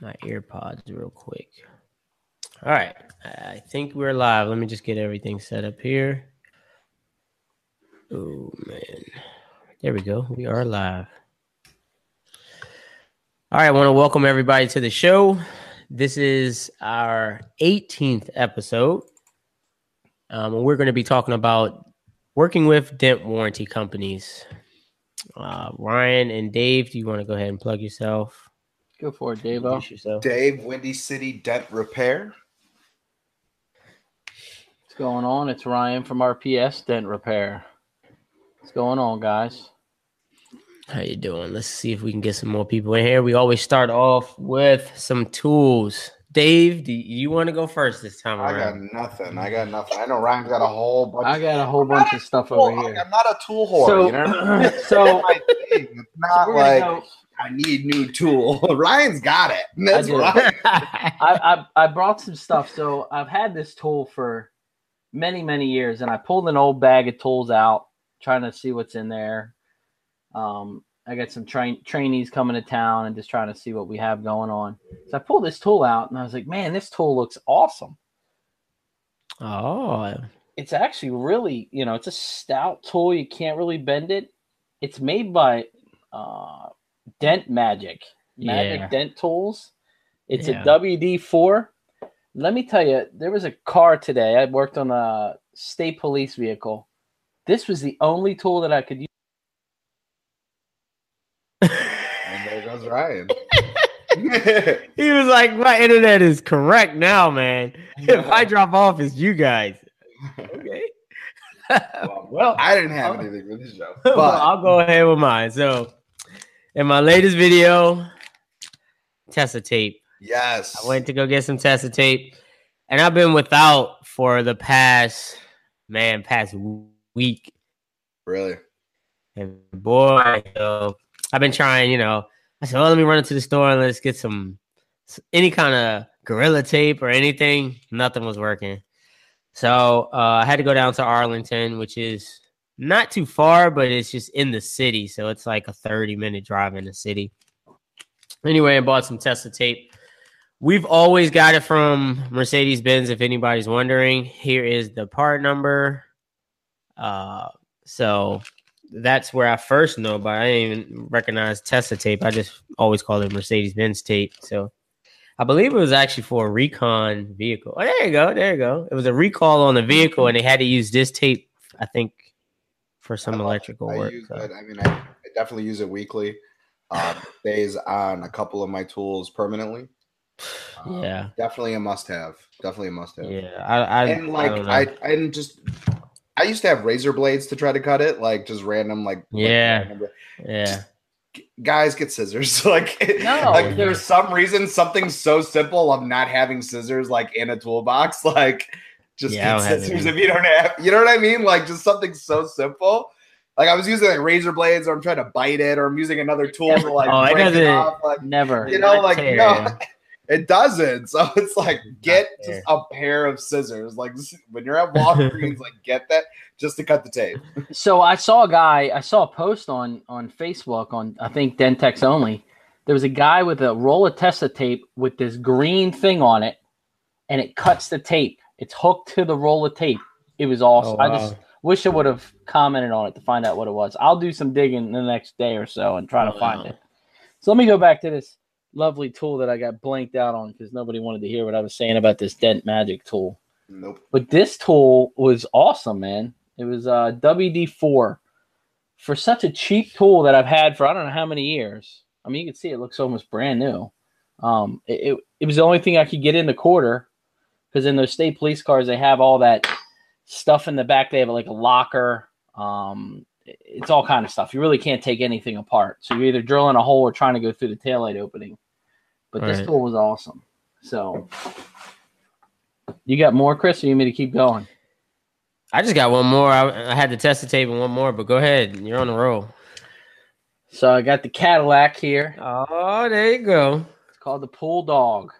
my earpods real quick. All right. I think we're live. Let me just get everything set up here. Oh man. There we go. We are live. All right, I want to welcome everybody to the show. This is our 18th episode. Um, and we're going to be talking about working with dent warranty companies. Uh, Ryan and Dave, do you want to go ahead and plug yourself? Go for it, Dave. Introduce yourself. Dave, Windy City Dent Repair. What's going on? It's Ryan from RPS Dent Repair. What's going on, guys? How you doing? Let's see if we can get some more people in here. We always start off with some tools. Dave, do you want to go first this time around? I got nothing. I got nothing. I know Ryan's got a whole bunch. I got a whole bunch of stuff tool- over here. I'm not a tool whore. So, you know, so. It's not we're like go- I need new tool. Ryan's got it. That's do. right. I, I I brought some stuff. So I've had this tool for many many years, and I pulled an old bag of tools out, trying to see what's in there. Um, I got some train trainees coming to town, and just trying to see what we have going on. So I pulled this tool out, and I was like, "Man, this tool looks awesome." oh, It's actually really, you know, it's a stout tool. You can't really bend it. It's made by uh, Dent Magic, Magic Yeah. Dent Tools. It's Yeah. a WD4. Let me tell you, there was a car today. I worked on a state police vehicle. This was the only tool that I could use. And there goes Ryan. he was like, "My internet is correct now, man. If I drop off, it's you guys." Okay. well, I didn't have anything for this show, well, but I'll go ahead with mine. So, in my latest video, Tesa tape. yes, I went to go get some Tesa tape, and I've been without for the past man, past week. really. And boy, so I've been trying. You know, I said, "Well, let me run into the store and let's get some any kind of gorilla tape or anything." Nothing was working, so uh, I had to go down to Arlington, which is not too far, but it's just in the city, so it's like a thirty-minute drive in the city. Anyway, I bought some Tesa tape. We've always got it from Mercedes Benz. If anybody's wondering, here is the part number. Uh, so that's where I first know it. I didn't even recognize Tesa tape. I just always call it Mercedes Benz tape. So I believe it was actually for a recon vehicle. Oh, there you go. There you go. It was a recall on the vehicle, and they had to use this tape. I think for some I love it. electrical I work. use so. it. I mean, I, I definitely use it weekly. Um, stays on a couple of my tools permanently. Um, Yeah. definitely a must-have. Definitely a must-have. Yeah, I, I and like don't. I, I, didn't just I used to have razor blades to try to cut it, like just random, like like Yeah. random- yeah, guys get scissors. like No. like there's some reason something so simple of not having scissors like in a toolbox, like just Yeah, get scissors if you don't have, you know what I mean? Like just something so simple. Like I was using like razor blades, or I'm trying to bite it, or I'm using another tool to like Oh, break it off. Like Never. you know, not like tear, no, it doesn't. So it's like get just a pair of scissors. Like when you're at Walgreens, like get that just to cut the tape. So I saw a guy. I saw a post on on Facebook on I think Dentex only. There was a guy with a roll of Tesa tape with this green thing on it, and it cuts the tape. It's hooked to the roll of tape. It was awesome. Oh, I just wish I would have commented on it to find out what it was. I'll do some digging the next day or so and try to Oh, find wow. it. So let me go back to this lovely tool that I got blanked out on because nobody wanted to hear what I was saying about this Dent Magic tool. Nope. But this tool was awesome, man. It was uh, WD4 for such a cheap tool that I've had for I don't know how many years. I mean, you can see it looks almost brand new. Um, it, it, it was the only thing I could get in the quarter because in those state police cars they have all that stuff in the back. They have like a locker. Um, it's all kind of stuff. You really can't take anything apart. So you're either drilling a hole or trying to go through the taillight opening. But this Right. tool was awesome. So you got more, Chris, or you want me to keep going? I just got one more. I, I had to test the tape and one more, but go ahead. You're on the roll. So I got the Cadillac here. Oh, there you go. It's called the Pool Dog.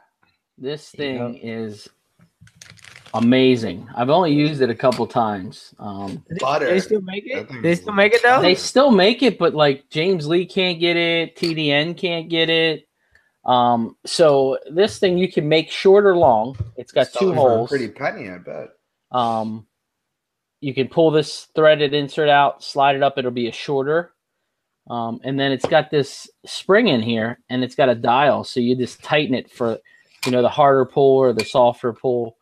This thing is amazing. I've only used it a couple times. Um, Butter. They still make it. They still make it though. they still make it, but like James Lee can't get it, TDN can't get it. Um, so this thing you can make short or long. It's got two Selling for holes. Pretty penny, I bet. Um, you can pull this threaded insert out, slide it up. It'll be a shorter. Um, and then it's got this spring in here, and it's got a dial, so you just tighten it for, you know, the harder pull or the softer pull.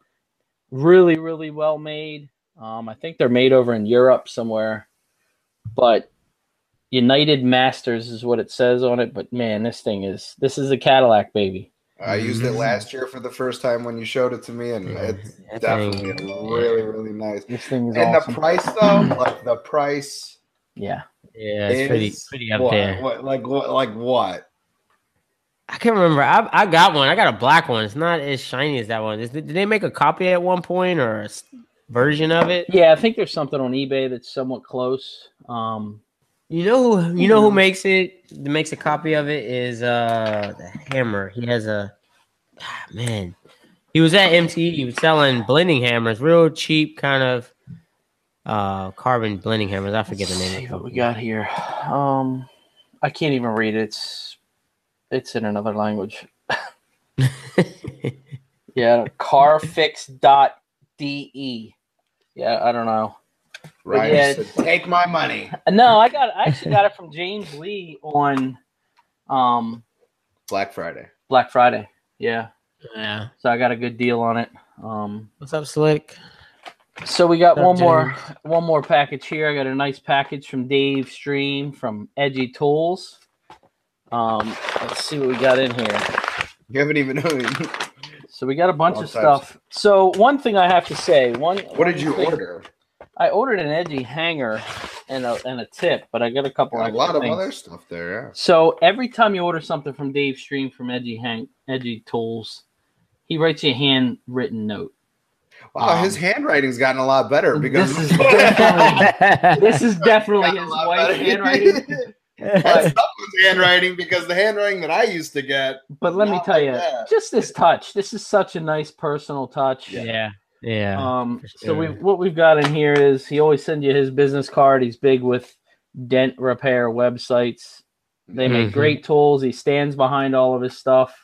Really, really well made. Um, I think they're made over in Europe somewhere, but United Masters is what it says on it. But man, this thing is this is a Cadillac baby. I used it Mhm. last year for the first time when you showed it to me, and it's That definitely thing- really, really nice. This thing is And awesome. the price, though, like the price yeah, Yeah, it's pretty is pretty up what, there. What, like what? Like what? I can't remember. I I got one. I got a black one. It's not as shiny as that one. Is, did they make a copy at one point or a version of it? yeah. I think there's something on eBay that's somewhat close. Um, You know who you know who makes it that makes a copy of it is uh the hammer. He has a ah, man. He was at MTE, he was selling blending hammers, real cheap kind of uh carbon blending hammers. I forget the let's name see of what we got here. Um, I can't even read it. It's it's in another language. it. Yeah, carfix.de. Yeah, I don't know. Right? yeah, Take my money. No, I got I actually got it from James Lee on um Black Friday. Black Friday. Yeah. yeah. So I got a good deal on it. Um What's up, Slick? so we got up, one more one more package here. I got a nice package from Dave Stream from Edgy Tools. Um let's see what we got in here. You haven't even known. So we got a bunch All of stuff. So one thing I have to say, one What did you thing- order? I ordered an edgy hanger and a and a tip, but I got a couple A lot of things. other stuff there. So every time you order something from Dave Stream from Edgy Hang Edgy Tools, he writes you a handwritten note. Wow, Um, his handwriting's gotten a lot better because This is definitely this is definitely his wife's handwriting. That's someone's handwriting because the handwriting that I used to get. But let me tell like you, that. just this touch. This is such a nice personal touch. yeah. Yeah. Um, for so we what we've got in here is he always sends you his business card. He's big with dent repair websites. They make Mhm. great tools. He stands behind all of his stuff.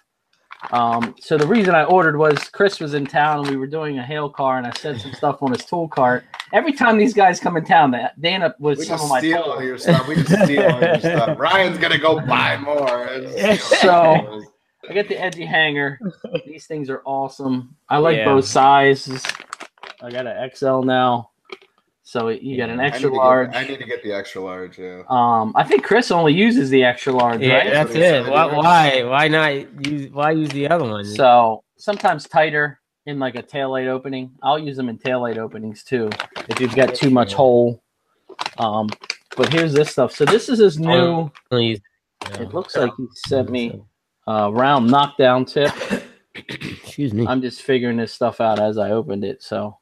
Um, so the reason I ordered was Chris was in town and we were doing a hail car and I said some stuff on his tool cart. Every time these guys come in town, they, they end up with We some just of my steal all your stuff. We just steal all your stuff. Ryan's gonna go buy more. So- I got the edgy hanger. These things are awesome. I like Yeah. both sizes. I got an XL now. So you get an Yeah. I extra get- large. I need to get the extra large. Yeah. Um, I think Chris only uses the extra large, yeah, right? that's what he it. Why, why why not use why use the other one? So sometimes tighter in like a taillight opening. I'll use them in taillight openings too if you've got too much hole. Um, but here's this stuff. So this is his new. Only use- It looks like he sent me a round knockdown tip. Excuse me. I'm just figuring this stuff out as I opened it. So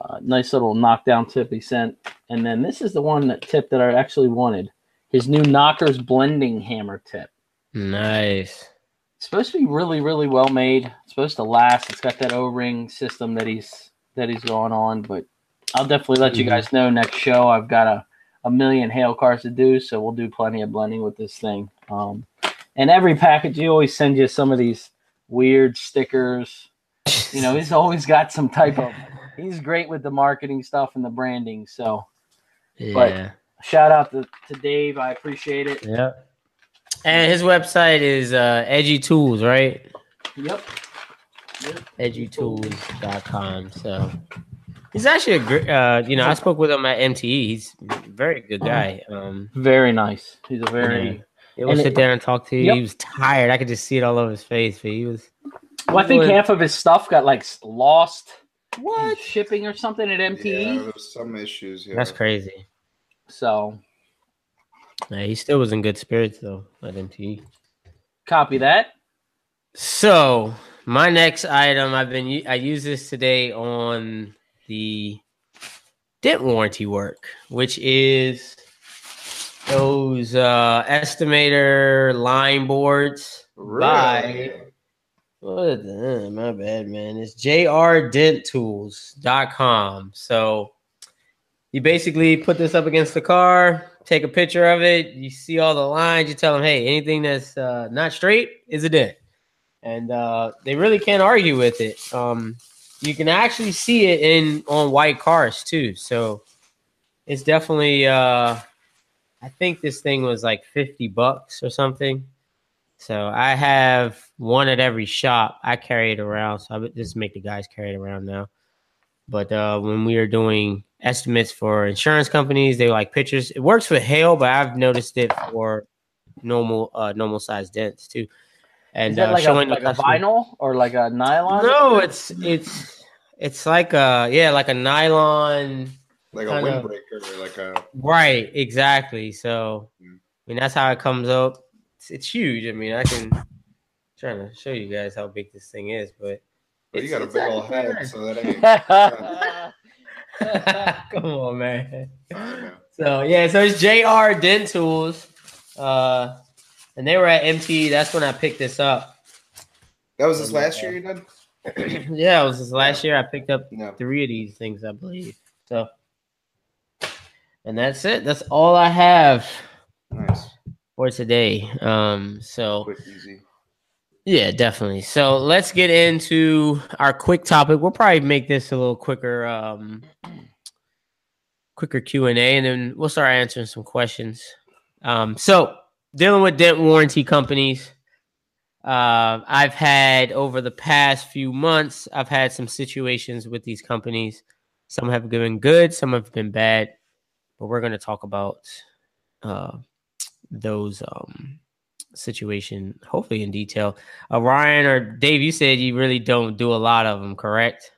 uh, nice little knockdown tip he sent. And then this is the one that tip that I actually wanted. His new Knockers blending hammer tip. Nice. It's supposed to be really, really well made. It's supposed to last. It's got that O-ring system that he's that he's going on. But I'll definitely let you Mhm. guys know next show. I've got a, a million hail cars to do, so we'll do plenty of blending with this thing. Um, and every package, he always sends you some of these weird stickers. You know, he's always got some type of. He's great with the marketing stuff and the branding. So Yeah. shout out to, to Dave. I appreciate it. Yeah. And his website is uh Edgy Tools, right? Yep. edgytools.com. So he's actually a great uh you know, I spoke with him at MTE. He's a very good guy. Um Very nice. He's a very. he will sit it- there and talk to you. Yep. He was tired. I could just see it all over his face, but he was Well, I think half of his stuff got like lost what? shipping or something at Yeah, MTE. there's some issues here. That's crazy. So Yeah, he still was in good spirits though at MTE. copy that. So my next item, I've been I use this today on the dent warranty work, which is those uh estimator line boards by Really? What is the, uh, my bad man. It's jrdenttools.com. So you basically put this up against the car, take a picture of it, you see all the lines, you tell them, hey, anything that's uh, not straight is a dent. and uh, they really can't argue with it. Um, you can actually see it in on white cars too. So it's definitely. Uh, I think this thing was like fifty bucks or something. So I have one at every shop. I carry it around. So I would just make the guys carry it around now. But uh, when we are doing estimates for insurance companies, they like pictures. It works with hail, but I've noticed it for normal uh, normal size dents too. And Is that uh, like, a, showing the like a vinyl or like a nylon? No, it's it's it's like a yeah, like a nylon. Like a Kinda- windbreaker, like a Right, exactly. So Mm. I mean that's how it comes up. It's, it's huge. I mean I can trying to show you guys how big this thing is, but well, you got a big old head, pretty so that ain't. nice. Come on, man. I know. So yeah, so it's JR Dent Tools, uh, and they were at MT. That's when I picked this up. That was this last year you did? yeah, it was this last year. I picked up No. three of these things, I believe. So, and that's it. That's all I have Nice. For today. Um, so Quick, easy. yeah, definitely. So let's get into our quick topic. We'll probably make this a little quicker, um, quicker Q and A, and then we'll start answering some questions. Um, so dealing with dent warranty companies. Uh, I've had over the past few months, I've had some situations with these companies. Some have been good, some have been bad, but we're going to talk about uh, those um, situation hopefully in detail. Uh, Ryan or Dave, you said you really don't do a lot of them, correct?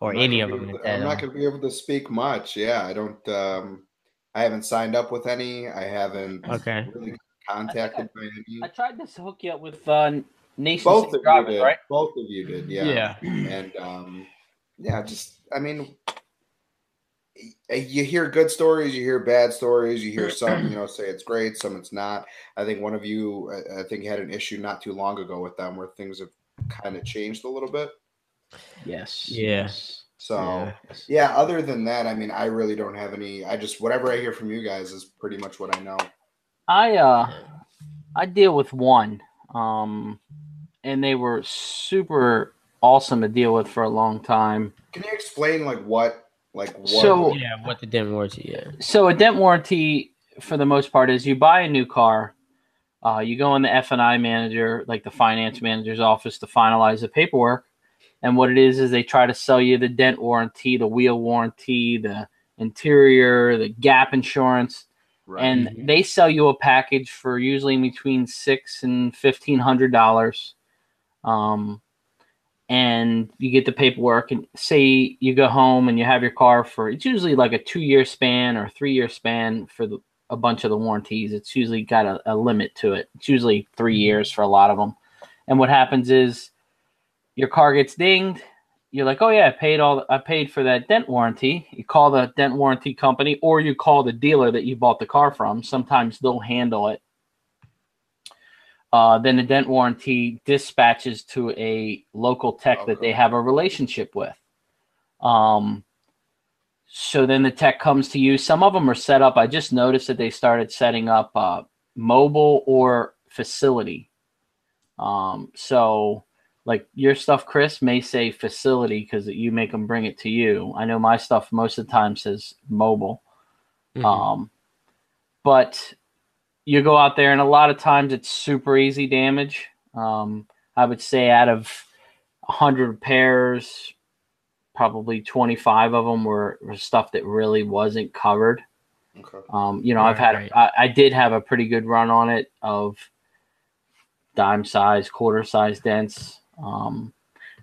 Or any of them? able at to- I'm not uh, going to be able to speak much. Yeah, I don't. Um, I haven't signed up with any. I haven't Okay. really contacted by any. I tried to hook you up with uh, Nation Both State of you did. right? Both of you did. Yeah. Yeah. And um, yeah, just I mean, y- you hear good stories, you hear bad stories, you hear some, you know, say it's great, some it's not. I think one of you, I- I think, had an issue not too long ago with them where things have kind of changed a little bit. Yes. Yeah. yes. So Yeah. yeah, other than that, I mean, I really don't have any. I just whatever I hear from you guys is pretty much what I know. I uh I deal with one. Um and they were super awesome to deal with for a long time. Can you explain like what, like what? So- Yeah, what the dent warranty? Yeah. So a dent warranty for the most part is you buy a new car, uh, you go in the F and I manager, like the finance manager's office, to finalize the paperwork. And what it is is they try to sell you the dent warranty, the wheel warranty, the interior, the gap insurance, right. and they sell you a package for usually between six and fifteen hundred dollars. Um, and you get the paperwork, and say you go home and you have your car for it's usually like a two year span or three year span for the, a bunch of the warranties. It's usually got a, a limit to it. It's usually three mm-hmm. years for a lot of them. And what happens is your car gets dinged. You're like, oh yeah, I paid all. I paid for that dent warranty. You call the dent warranty company, or you call the dealer that you bought the car from. Sometimes they'll handle it. Uh, then the dent warranty dispatches to a local tech that they have a relationship with. Um, so then the tech comes to you. Some of them are set up. I just noticed that they started setting up uh, mobile or facility. Um, so like your stuff, Chris, may say facility because you make them bring it to you. I know my stuff most of the time says mobile. Mhm. Um, but you go out there, and a lot of times it's super easy damage. Um, I would say out of 100 pairs, probably 25 of them were, were stuff that really wasn't covered. okay. Um, you know, I've Right, had, right. I, I did have a pretty good run on it of dime size, quarter size dents. Um,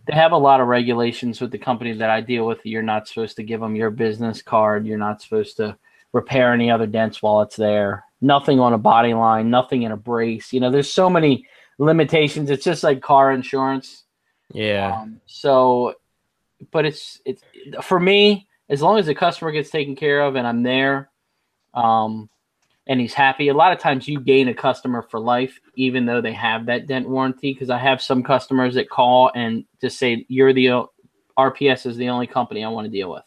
they have a lot of regulations with the company that I deal with. You're not supposed to give them your business card. You're not supposed to repair any other dents while it's there. Nothing on a body line, nothing in a brace. You know, there's so many limitations. It's just like car insurance. Yeah. Um, so, but it's it's for me as long as the customer gets taken care of and I'm there, um, and he's happy. A lot of times you gain a customer for life, even though they have that dent warranty. Because I have some customers that call and just say you're the RPS is the only company I want to deal with,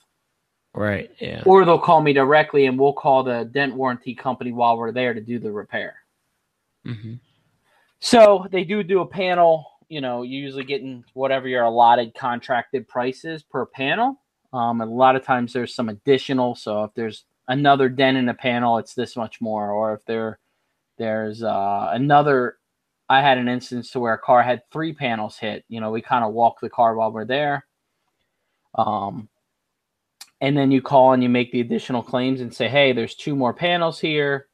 Right. Yeah. or they'll call me directly and we'll call the dent warranty company while we're there to do the repair. hmm So they do do a panel you know, you're usually getting whatever your allotted contracted prices per panel. Um, a lot of times there's some additional. So if there's another dent in a panel, it's this much more. Or if there there's uh, another, I had an instance to where a car had three panels hit. You know, we kind of walk the car while we're there. Um, and then you call and you make the additional claims and say, hey, there's two more panels here.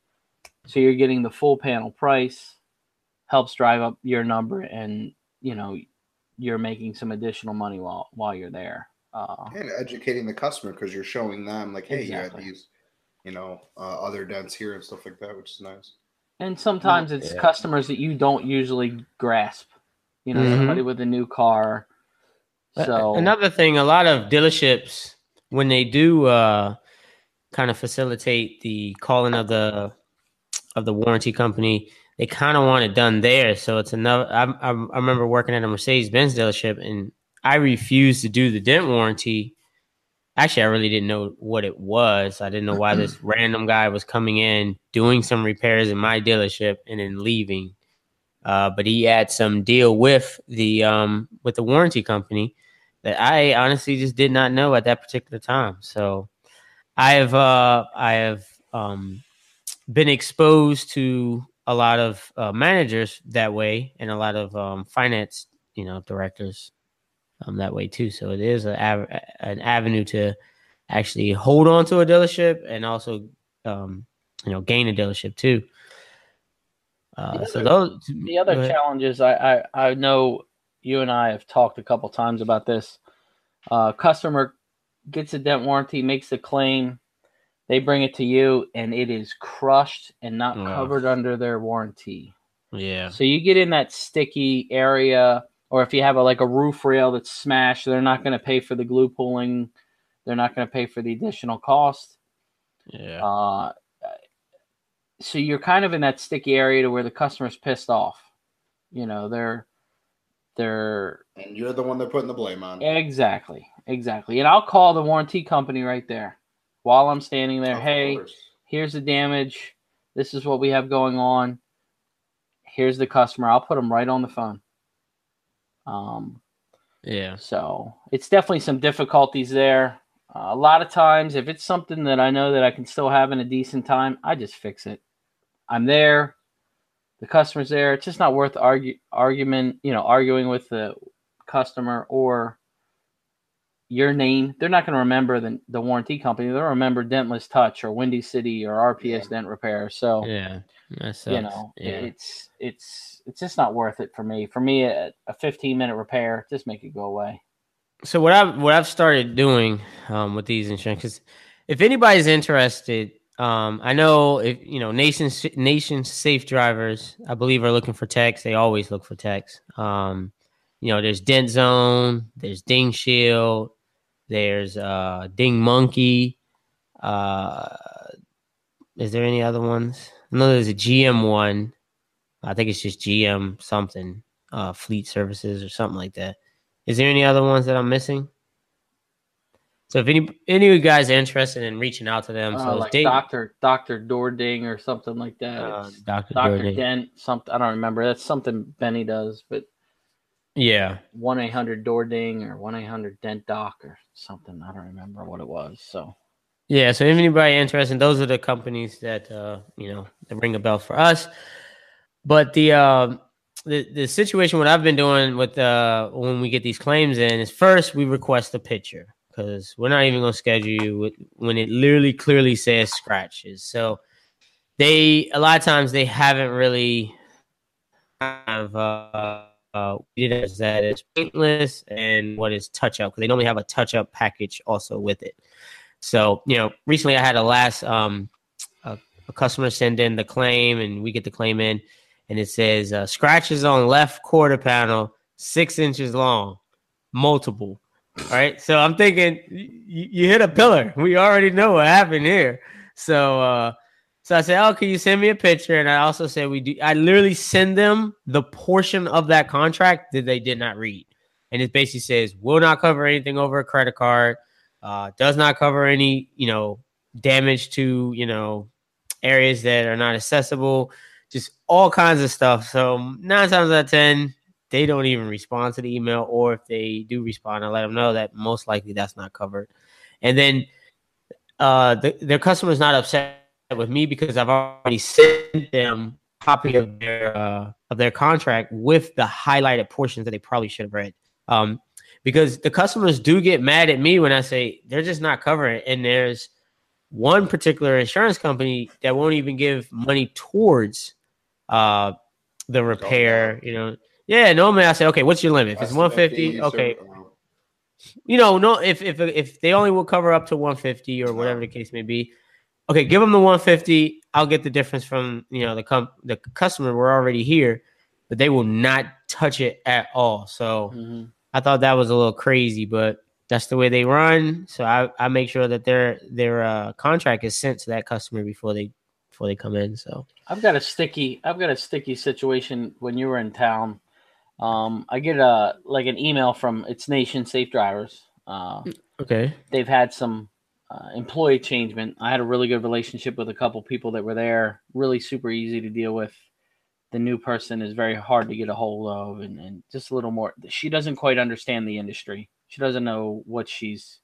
So you're getting the full panel price, helps drive up your number, and you know, you're making some additional money while while you're there. Uh, and educating the customer because you're showing them like, hey, Exactly. you had these, you know, uh, other dents here and stuff like that, which is nice. and sometimes it's Yeah. customers that you don't usually grasp. You know, Mhm. somebody with a new car. So another thing, a lot of dealerships when they do uh, kind of facilitate the calling of the of the warranty company, they kind of want it done there. So it's another. I, I, I remember working at a Mercedes Benz dealership, and I refused to do the dent warranty. Actually, I really didn't know what it was. I didn't know why this random guy was coming in, doing some repairs in my dealership, and then leaving. Uh, but he had some deal with the um, with the warranty company that I honestly just did not know at that particular time. So I have uh, I have um, been exposed to a lot of uh, managers that way, and a lot of um, finance, you know, directors um, that way too. So it is a, an avenue to actually hold on to a dealership and also, um, you know, gain a dealership too. Uh, The so those the other challenges I, I I know you and I have talked a couple times about this. Uh, customer gets a dent warranty, makes a claim, they bring it to you, and it is crushed and not Wow. covered under their warranty. yeah, So you get in that sticky area, or if you have a, like a roof rail that's smashed, they're not going to pay for the glue pulling. They're not going to pay for the additional cost. yeah, Uh, so you're kind of in that sticky area to where the customer's pissed off. You know, they're they're And you're the one they're putting the blame on. exactly, exactly. And I'll call the warranty company right there while I'm standing there. Of hey, course. here's the damage. This is what we have going on. Here's the customer. I'll put them right on the phone. Um, yeah, so it's definitely some difficulties there. Uh, a lot of times, if it's something that I know that I can still have in a decent time, I just fix it. I'm there. The customer's there. It's just not worth argue argument, you know, arguing with the customer or your name. They're not going to remember the, the warranty company. They'll remember Dentless Touch or Windy City or RPS Yeah. Dent Repair. So yeah. You know, yeah. it's it's it's just not worth it for me. For me, a, a 15 minute repair, just make it go away. so what I've what I've started doing um, with these insurance, if anybody's interested, um, I know if you know nation nation safe drivers, I believe are looking for techs. They always look for techs. Um, you know, there's Dent Zone, there's Ding Shield, there's uh, Ding Monkey. Uh, is there any other ones? I know there's a GM one. I think it's just GM something, uh, Fleet Services or something like that. Is there any other ones that I'm missing? So if any any of you guys are interested in reaching out to them, Uh, so like Doctor Doctor Doording or something like that. uh, Dr. Doctor Dent, something I don't remember. That's something Benny does, but Yeah. one eight hundred Doording or one eight hundred Dent Doc or something. I don't remember what it was. So Yeah, so if anybody interested, those are the companies that uh, you know that ring a bell for us. But the um the the situation what I've been doing with uh when we get these claims in is first we request a picture because we're not even gonna schedule you with, when it literally clearly says scratches. So they a lot of times they haven't really have uh, uh it is that it's paintless and what is touch up because they normally have a touch up package also with it. So, you know, recently I had a last um a, a customer send in the claim and we get the claim in and it says uh, scratches on left quarter panel, six inches long, multiple. All right. So I'm thinking you, you hit a pillar. We already know what happened here. So uh so I said, Oh, can you send me a picture? And I also said we do I literally send them the portion of that contract that they did not read. And it basically says will not cover anything over a credit card uh, does not cover any you know damage to you know areas that are not accessible just all kinds of stuff so nine times out of ten they don't even respond to the email, or if they do respond, I let them know that most likely that's not covered. And then uh, the, their customer's not upset with me because I've already sent them a copy of their uh, of their contract with the highlighted portions that they probably should have read. Um, because the customers do get mad at me when I say they're just not covering it, and there's one particular insurance company that won't even give money towards uh the repair. You know, yeah. Normally I say, okay, what's your limit? If it's one fifty, okay. You know, no. If if if they only will cover up to one fifty or whatever the case may be, okay, give them the one fifty. I'll get the difference from you know the com- the customer. We're already here, but they will not touch it at all. So Mm-hmm. I thought that was a little crazy, but that's the way they run. So I, I make sure that their their uh, contract is sent to that customer before they before they come in. So I've got a sticky I've got a sticky situation when you were in town. Um, I get a like an email from it's Nation Safe Drivers. Uh, okay, they've had some uh, employee changement. I had a really good relationship with a couple people that were there. Really super easy to deal with. The new person is very hard to get a hold of, and, and just a little more. She doesn't quite understand the industry. She doesn't know what she's,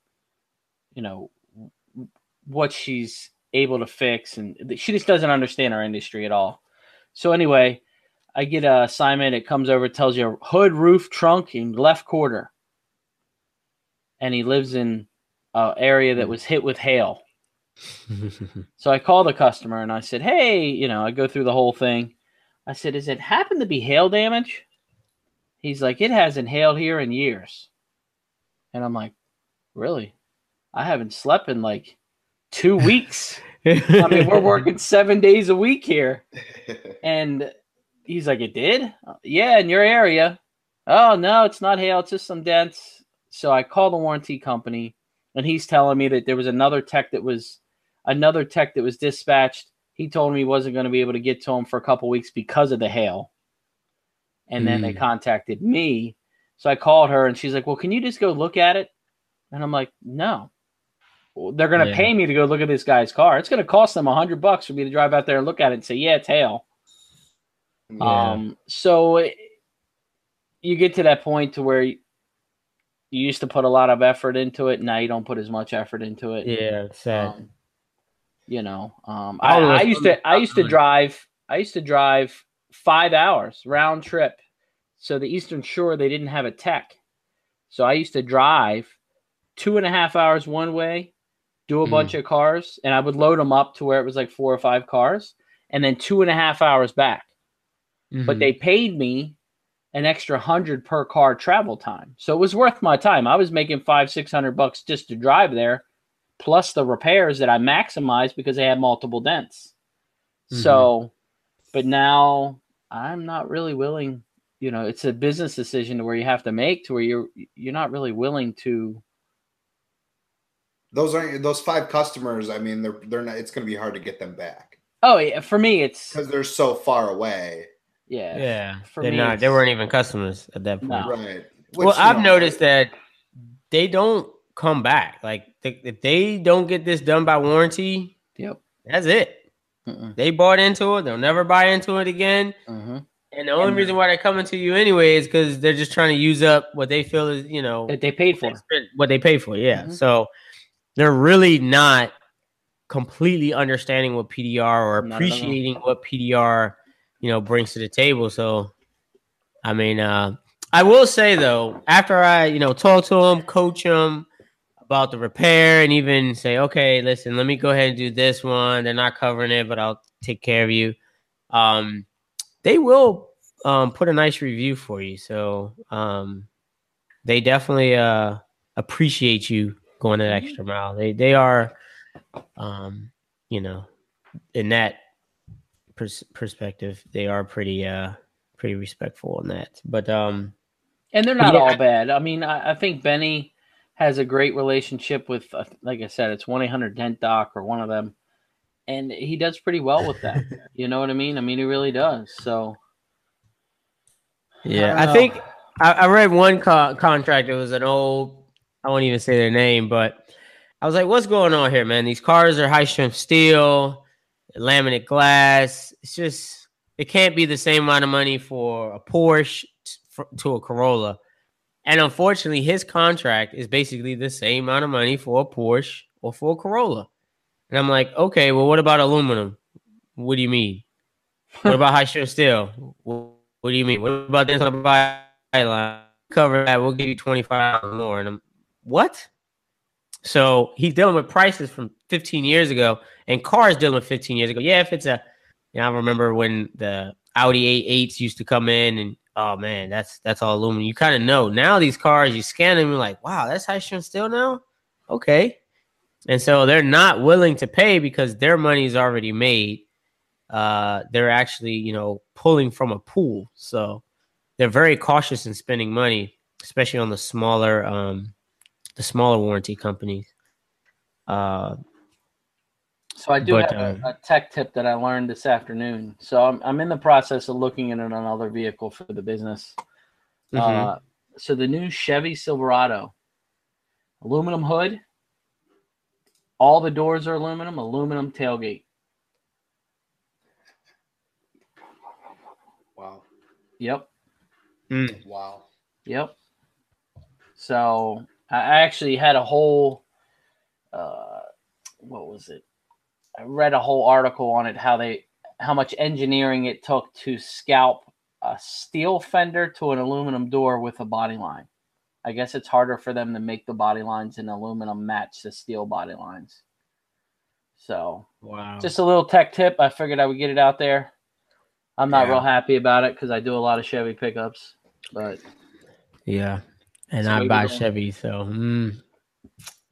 you know, what she's able to fix, and she just doesn't understand our industry at all. So anyway, I get a assignment. It comes over, tells you hood, roof, trunk, and left quarter, and he lives in an area that hmm. was hit with hail. So I call the customer and I said, "Hey, you know, I go through the whole thing. I said, "Does it happen to be hail damage?" He's like, "It hasn't hailed here in years." And I'm like, "Really? I haven't slept in like 2 weeks. I mean, we're working 7 days a week here." And he's like, "It did?" "Yeah, in your area." "Oh, no, it's not hail, it's just some dents." So I call the warranty company and he's telling me that there was another tech that was another tech that was dispatched. He told me he wasn't going to be able to get to him for a couple weeks because of the hail. And then they Mm. contacted me. So I called her and she's like, Well, can you just go look at it? And I'm like, No. Well, They're going to Yeah. pay me to go look at this guy's car. It's going to cost them a hundred bucks for me to drive out there and look at it and say, Yeah, it's hail. Yeah. Um, so it- you get to that point to where you, you used to put a lot of effort into it. Now you don't put as much effort into it. yeah, sad. Um, you know, um, I I, I used to I used to drive I used to drive five hours round trip. So the Eastern Shore they didn't have a tech, so I used to drive two and a half hours one way, do a Mm. bunch of cars, and I would load them up to where it was like four or five cars, and then two and a half hours back. But Mhm. they paid me an extra hundred per car travel time, so it was worth my time. I was making five six hundred bucks just to drive there plus the repairs that I maximized because they had multiple dents. So, but now I'm not really willing. You know, it's a business decision to where you have to make to where you're you're not really willing to. those aren't those five customers. I mean, they're they're not. It's going to be hard to get them back Oh yeah, for me it's because they're so far away. Yeah. yeah, for they're me, not. They weren't even customers at that point. No. Right. well, Which, you I've know, noticed that they don't come back. Like they, if they don't get this done by warranty, Yep. that's it. Mm-mm. They bought into it. They'll never buy into it again. Mhm. And the only And- reason why they're coming to you anyway is because they're just trying to use up what they feel is, you know, That they paid for. what they paid for. Yeah. Mhm. So they're really not completely understanding what PDR or Not appreciating what PDR, you know, brings to the table. So, I mean, uh, I will say though, after I, you know, talk to them, coach them about the repair, and even say, okay, listen, let me go ahead and do this one. They're not covering it, but I'll take care of you. Um, they will um, put a nice review for you. So um, they definitely uh, appreciate you going that extra mile. They they are, um, you know, in that pers- perspective, they are pretty uh pretty respectful in that. But um, And they're not Yeah. all bad. I mean, I, I think Benny has a great relationship with, uh, like I said, it's 1 800 Dent Doc or one of them. And he does pretty well with that. you know what I mean? I mean, he really does. So, yeah, don't I, think I, I read one co- contract. It was an old. I won't even say their name, but I was like, "What's going on here, man? These cars are high strength steel, laminate glass. It's just it can't be the same amount of money for a Porsche for, to a Corolla. And unfortunately, his contract is basically the same amount of money for a Porsche or for a Corolla. And I'm like, okay, well, what about aluminum? What do you mean? What about high strength steel? What, what do you mean? What about this on the byline? Cover that. We'll give you twenty five more. And I'm what? So he's dealing with prices from 15 years ago, and cars dealing with 15 years ago. Yeah, if it's a, you know, I remember when the Audi A8s used to come in, and oh man, that's that's all aluminum. You kind of know now these cars. You scan them, you're like, wow, that's high strength steel now. Okay, and so they're not willing to pay because their money is already made. Uh, they're actually, you know, pulling from a pool, so they're very cautious in spending money, especially on the smaller, um, the smaller warranty companies. Uh, So I do But, have a, uh, a tech tip that I learned this afternoon. So I'm, I'm in the process of looking at another vehicle for the business. mhm. Uh, so the new Chevy Silverado, aluminum hood, all the doors are aluminum, aluminum tailgate. Wow. Yep, Mm. Wow. yep. So I actually had a whole, uh, what was it? I read a whole article on it how they how much engineering it took to scalp a steel fender to an aluminum door with a body line. I guess it's harder for them to make the body lines in aluminum match the steel body lines. So Wow. just a little tech tip. I figured I would get it out there. I'm not Yeah. real happy about it because I do a lot of Chevy pickups, but yeah. And So I buy Chevy, so mm.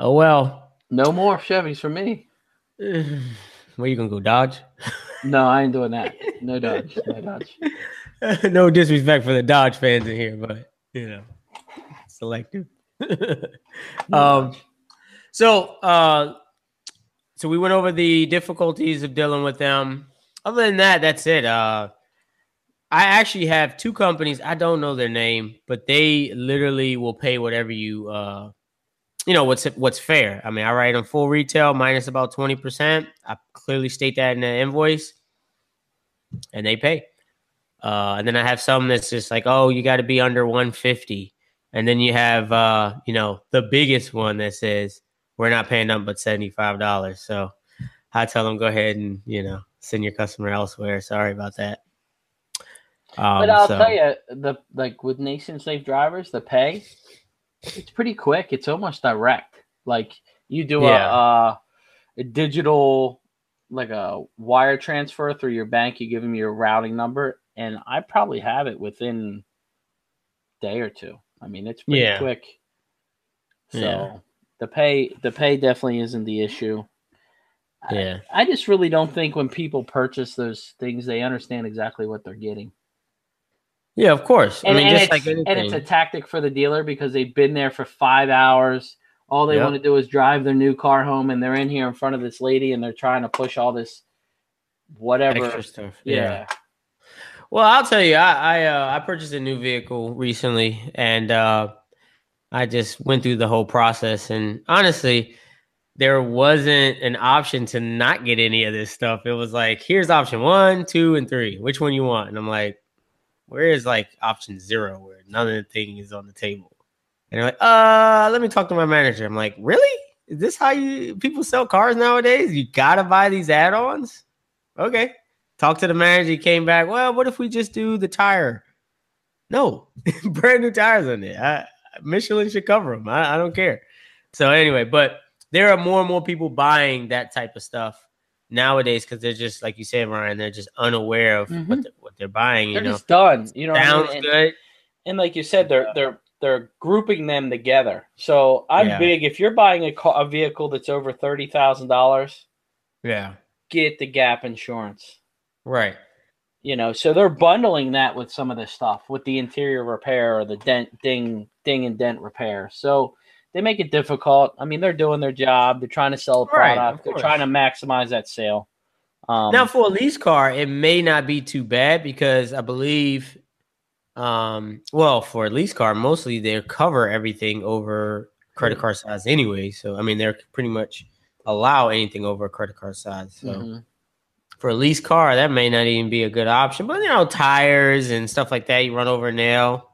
oh well. no more Chevys for me. Where you gonna go, Dodge? No, I ain't doing that. No Dodge. No Dodge. no disrespect for the Dodge fans in here, but you know, selective. um, so uh, so we went over the difficulties of dealing with them. Other than that, that's it. Uh, I actually have two companies. I don't know their name, but they literally will pay whatever you uh, you know what's what's fair. I mean, I write them full retail minus about twenty percent. I clearly state that in the invoice, and they pay. Uh, and then I have some that's just like, oh, you got to be under 150. And then you have, uh, you know, the biggest one that says we're not paying nothing but $75. So I tell them, go ahead and, you know, send your customer elsewhere. Sorry about that. Um, But I'll so- tell you, the like with nation safe drivers, the pay, it's pretty quick. It's almost direct. Like you do Yeah. a, uh, a digital, like a wire transfer through your bank. You give them your routing number, and I probably have it within a day or two. I mean, it's pretty Yeah. quick. So Yeah. the pay, the pay definitely isn't the issue. I- Yeah. I just really don't think when people purchase those things, they understand exactly what they're getting. Yeah, of course. And, I mean, and just it's, like anything. and it's a tactic for the dealer because they've been there for five hours. All they Yep. want to do is drive their new car home, and they're in here in front of this lady, and they're trying to push all this whatever. extra stuff. yeah. Well, I'll tell you, I I, uh, I purchased a new vehicle recently, and uh, I just went through the whole process. And honestly, there wasn't an option to not get any of this stuff. It was like, here's option one, two, and three. Which one you want? And I'm like, where is like option zero, where none of the thing is on the table? And they're like, uh, let me talk to my manager. I'm like, really? Is this how you people sell cars nowadays? You gotta buy these add-ons? Okay. Talk to the manager. He came back. Well, what if we just do the tire? No, brand new tires on it. I, Michelin should cover them. I, I don't care. So anyway, but there are more and more people buying that type of stuff nowadays because they're just like you said, Ryan. They're just unaware of Mhm. what, the, what they're buying. They're you know, just done. You know, what I mean? sounds and, good. and like you said, they're they're they're grouping them together. So I'm Yeah. big. If you're buying a car, a vehicle that's over thirty thousand dollars, Yeah, get the Gap insurance. right. you know so they're bundling that with some of this stuff with the interior repair or the dent ding ding and dent repair so they make it difficult i mean they're doing their job they're trying to sell a product of they're trying to maximize that sale um, now for a lease car, it may not be too bad because I believe, um, well, for a lease car, mostly they cover everything over credit card size anyway. So I mean, they're pretty much allow anything over a credit card size. So mhm. for a lease car, that may not even be a good option. But you know, tires and stuff like that, you run over a nail,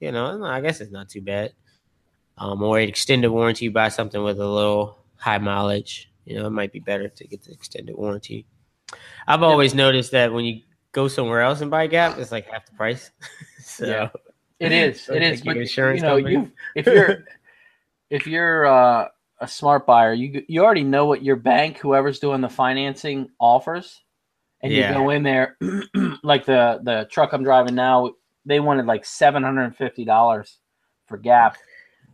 you know, I guess it's not too bad. Um, or an extended warranty, buy something with a little high mileage. You know, it might be better to get the extended warranty. I've always noticed that when you go somewhere else and buy Gap, it's like half the price. so Yeah. It is. So It is. But insurance you know, company? you if you're if you're uh, a smart buyer, you you already know what your bank, whoever's doing the financing, offers, and Yeah. you go in there. like the the truck I'm driving now, they wanted like seven hundred and fifty dollars for Gap,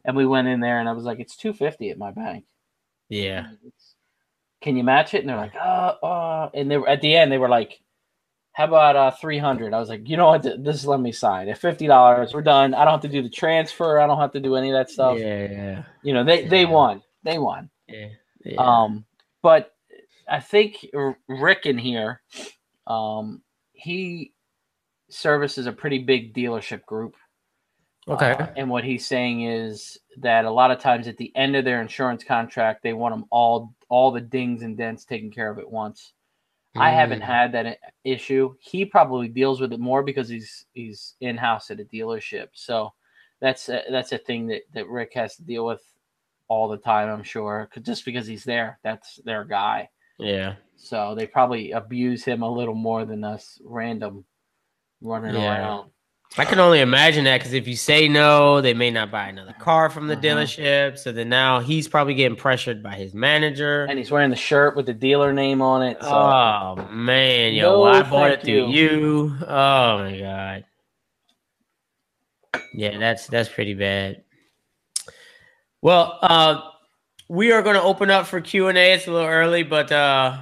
and we went in there, and I was like, it's two fifty at my bank. yeah, Can you match it? And they're like, uh, uh, and they were at the end. They were like, how about uh three hundred? I was like, you know what? Just let me sign at fifty dollars. We're done. I don't have to do the transfer. I don't have to do any of that stuff. yeah, yeah, You know, they they won. They won. yeah, yeah. Um, but I think Rick in here, um, he services a pretty big dealership group. Okay. Uh, and what he's saying is that a lot of times at the end of their insurance contract, they want them all all the dings and dents taken care of at once. I haven't Mm. had that issue. He probably deals with it more because he's he's in house at a dealership. So that's a, that's a thing that that Rick has to deal with all the time. I'm sure, 'cause just because he's there, that's their guy. Yeah, So they probably abuse him a little more than us random running Yeah. around. I can only imagine that because if you say no, they may not buy another car from the Uh-huh. dealership. So then now he's probably getting pressured by his manager. And he's wearing the shirt with the dealer name on it. So. Oh man, yo, No, well, I bought it through you. Oh my god. Yeah, that's that's pretty bad. Well, uh we are going to open up for Q&A. It's a little early, but uh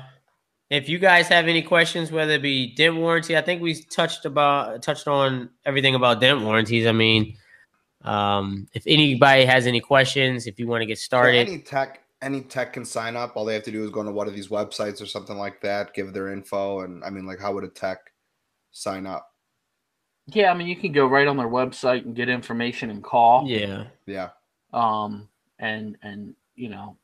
if you guys have any questions whether it be dent warranty, I think we touched about touched on everything about dent warranties. I mean, um if anybody has any questions, if you want to get So started, any tech, any tech can sign up. All they have to do is go to one of these websites or something like that, give their info, and I mean, like, how would a tech sign up? Yeah, I mean, you can go right on their website and get information and call. yeah. Yeah, Um, and and you know,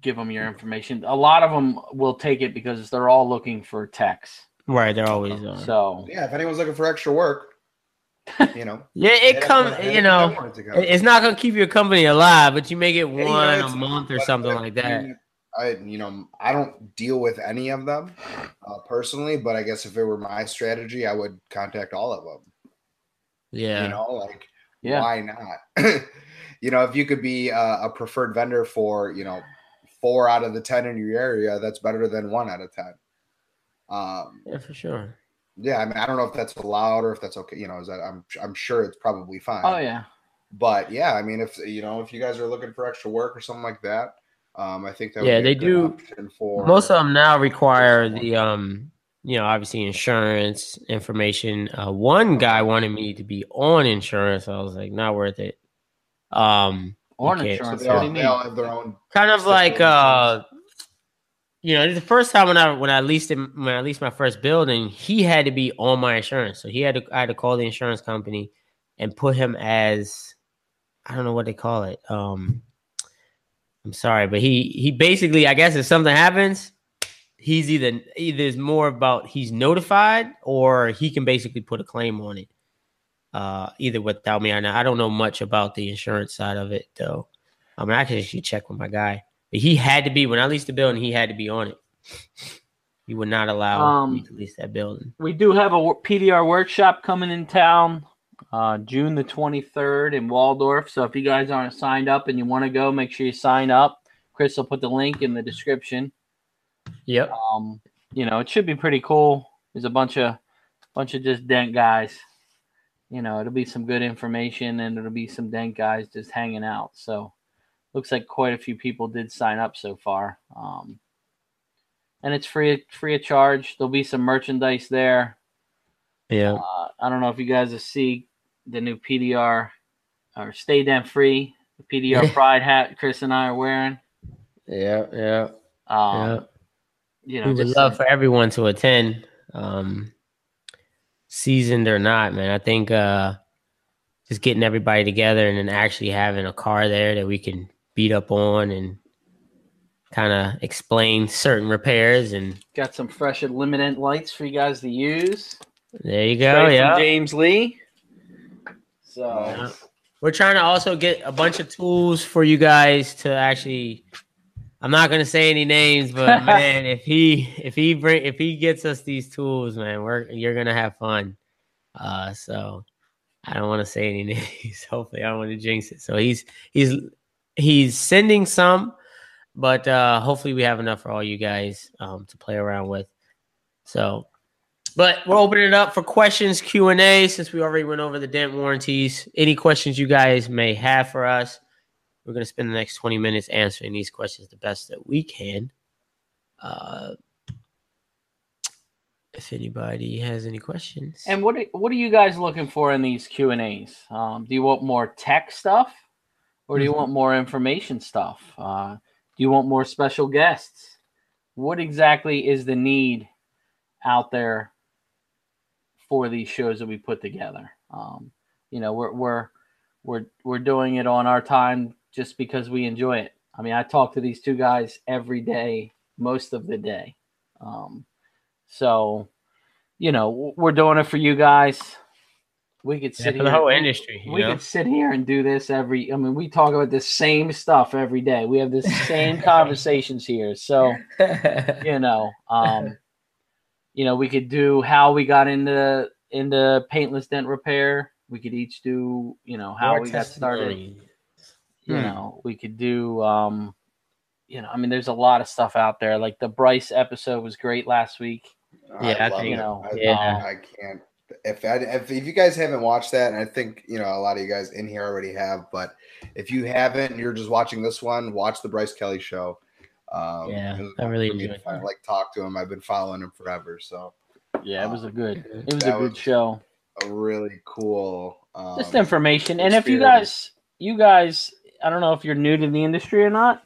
give them your information. A lot of them will take it because they're all looking for techs. Right, they're always uh, So yeah. If anyone's looking for extra work, you know, Yeah, it up comes, you know, that warranty company. it- it's not gonna keep your company alive, but you may get Yeah, you know, one a month or something like that. I, you know, I don't deal with any of them uh, personally, but I guess if it were my strategy, I would contact all of them. Yeah, You know, like yeah, why not? you know, if you could be a, a preferred vendor for you know four out of the ten in your area, that's better than one out of ten. Um, yeah, for sure. yeah, I mean, I don't know if that's allowed or if that's okay. You know, is that I'm I'm sure it's probably fine. oh yeah, But yeah, I mean, if you know, if you guys are looking for extra work or something like that, um, I think that Yeah, would be a they good do- for Most of them now require the um, you know, obviously insurance information. Uh, one guy wanted me to be on insurance. I was like, not worth it. Um, or Okay, So insurance. they all, they all have their own. kind of like uh you know the first time when i when i leased him when i leased my first building he had to be on my insurance so he had to i had to call the insurance company and put him as i don't know what they call it um i'm sorry but he he basically i guess if something happens he's either either is more about he's notified or he can basically put a claim on it uh either without me or not i don't know much about the insurance side of it though I mean, I could actually check with my guy, but he had to be when I leased the building. He had to be on it. He would not allow me Um, to lease that building. We do have a PDR workshop coming in town, uh, June the 23rd in Waldorf. So if you guys aren't signed up and you want to go, make sure you sign up. Chris will put the link in the description. Yep. Um, you know, it should be pretty cool. There's a bunch of bunch of just dent guys. You know, it'll be some good information and it'll be some dent guys just hanging out. So looks like quite a few people did sign up so far. Um, and it's free free of charge. There'll be some merchandise there. Yeah. Uh, I don't know if you guys will see the new PDR or Stay Dent Free, the PDR Pride hat Chris and I are wearing. Yeah. Yeah. Um, yeah. You know, we would love for everyone to attend, um, seasoned or not, man. I think uh, just getting everybody together and then actually having a car there that we can beat up on and kind of explain certain repairs and got some fresh illuminant lights for you guys to use. there you go. Straight Yeah. James Lee. So Yeah. We're trying to also get a bunch of tools for you guys to actually. I'm not gonna say any names, but man, if he if he bring if he gets us these tools, man, we're you're gonna have fun. Uh, so I don't want to say any names. Hopefully, I don't want to jinx it. So he's he's he's sending some, but uh, hopefully we have enough for all you guys um, to play around with. So, but we're opening it up for questions Q and A since we already went over the dent warranties. Any questions you guys may have for us, we're gonna spend the next twenty minutes answering these questions the best that we can. Uh, if anybody has any questions, And what are, what are you guys looking for in these Q and A's? Um, do you want more tech stuff, or do you Mhm. want more information stuff? Uh, do you want more special guests? What exactly is the need out there for these shows that we put together? Um, you know, we're we're we're we're doing it on our time just because we enjoy it. I mean, I talk to these two guys every day, most of the day. Um, so, you know, we're doing it for you guys. We could Yeah, sit for the here. whole industry, you we know? could sit here and do this every. I mean, we talk about the same stuff every day. We have the same conversations here. So, you know, um, you know, we could do how we got into into paintless dent repair. We could each do, you know, how More we got started. You Hmm. know we could do um you know i mean there's a lot of stuff out there like the bryce episode was great last week Yeah, I love think- you know, I, yeah. I can't. If, I, if if you guys haven't watched that, and I think you know a lot of you guys in here already have, but if you haven't, and you're just watching this one, watch the Bryce Kelly show. Um, Yeah, I fun really for me to enjoyed finally, like talk to him. I've been following him forever, so yeah it was a good Good. it was a good was- show a really cool. Um, just information and if you guys you guys i don't know if you're new to the industry or not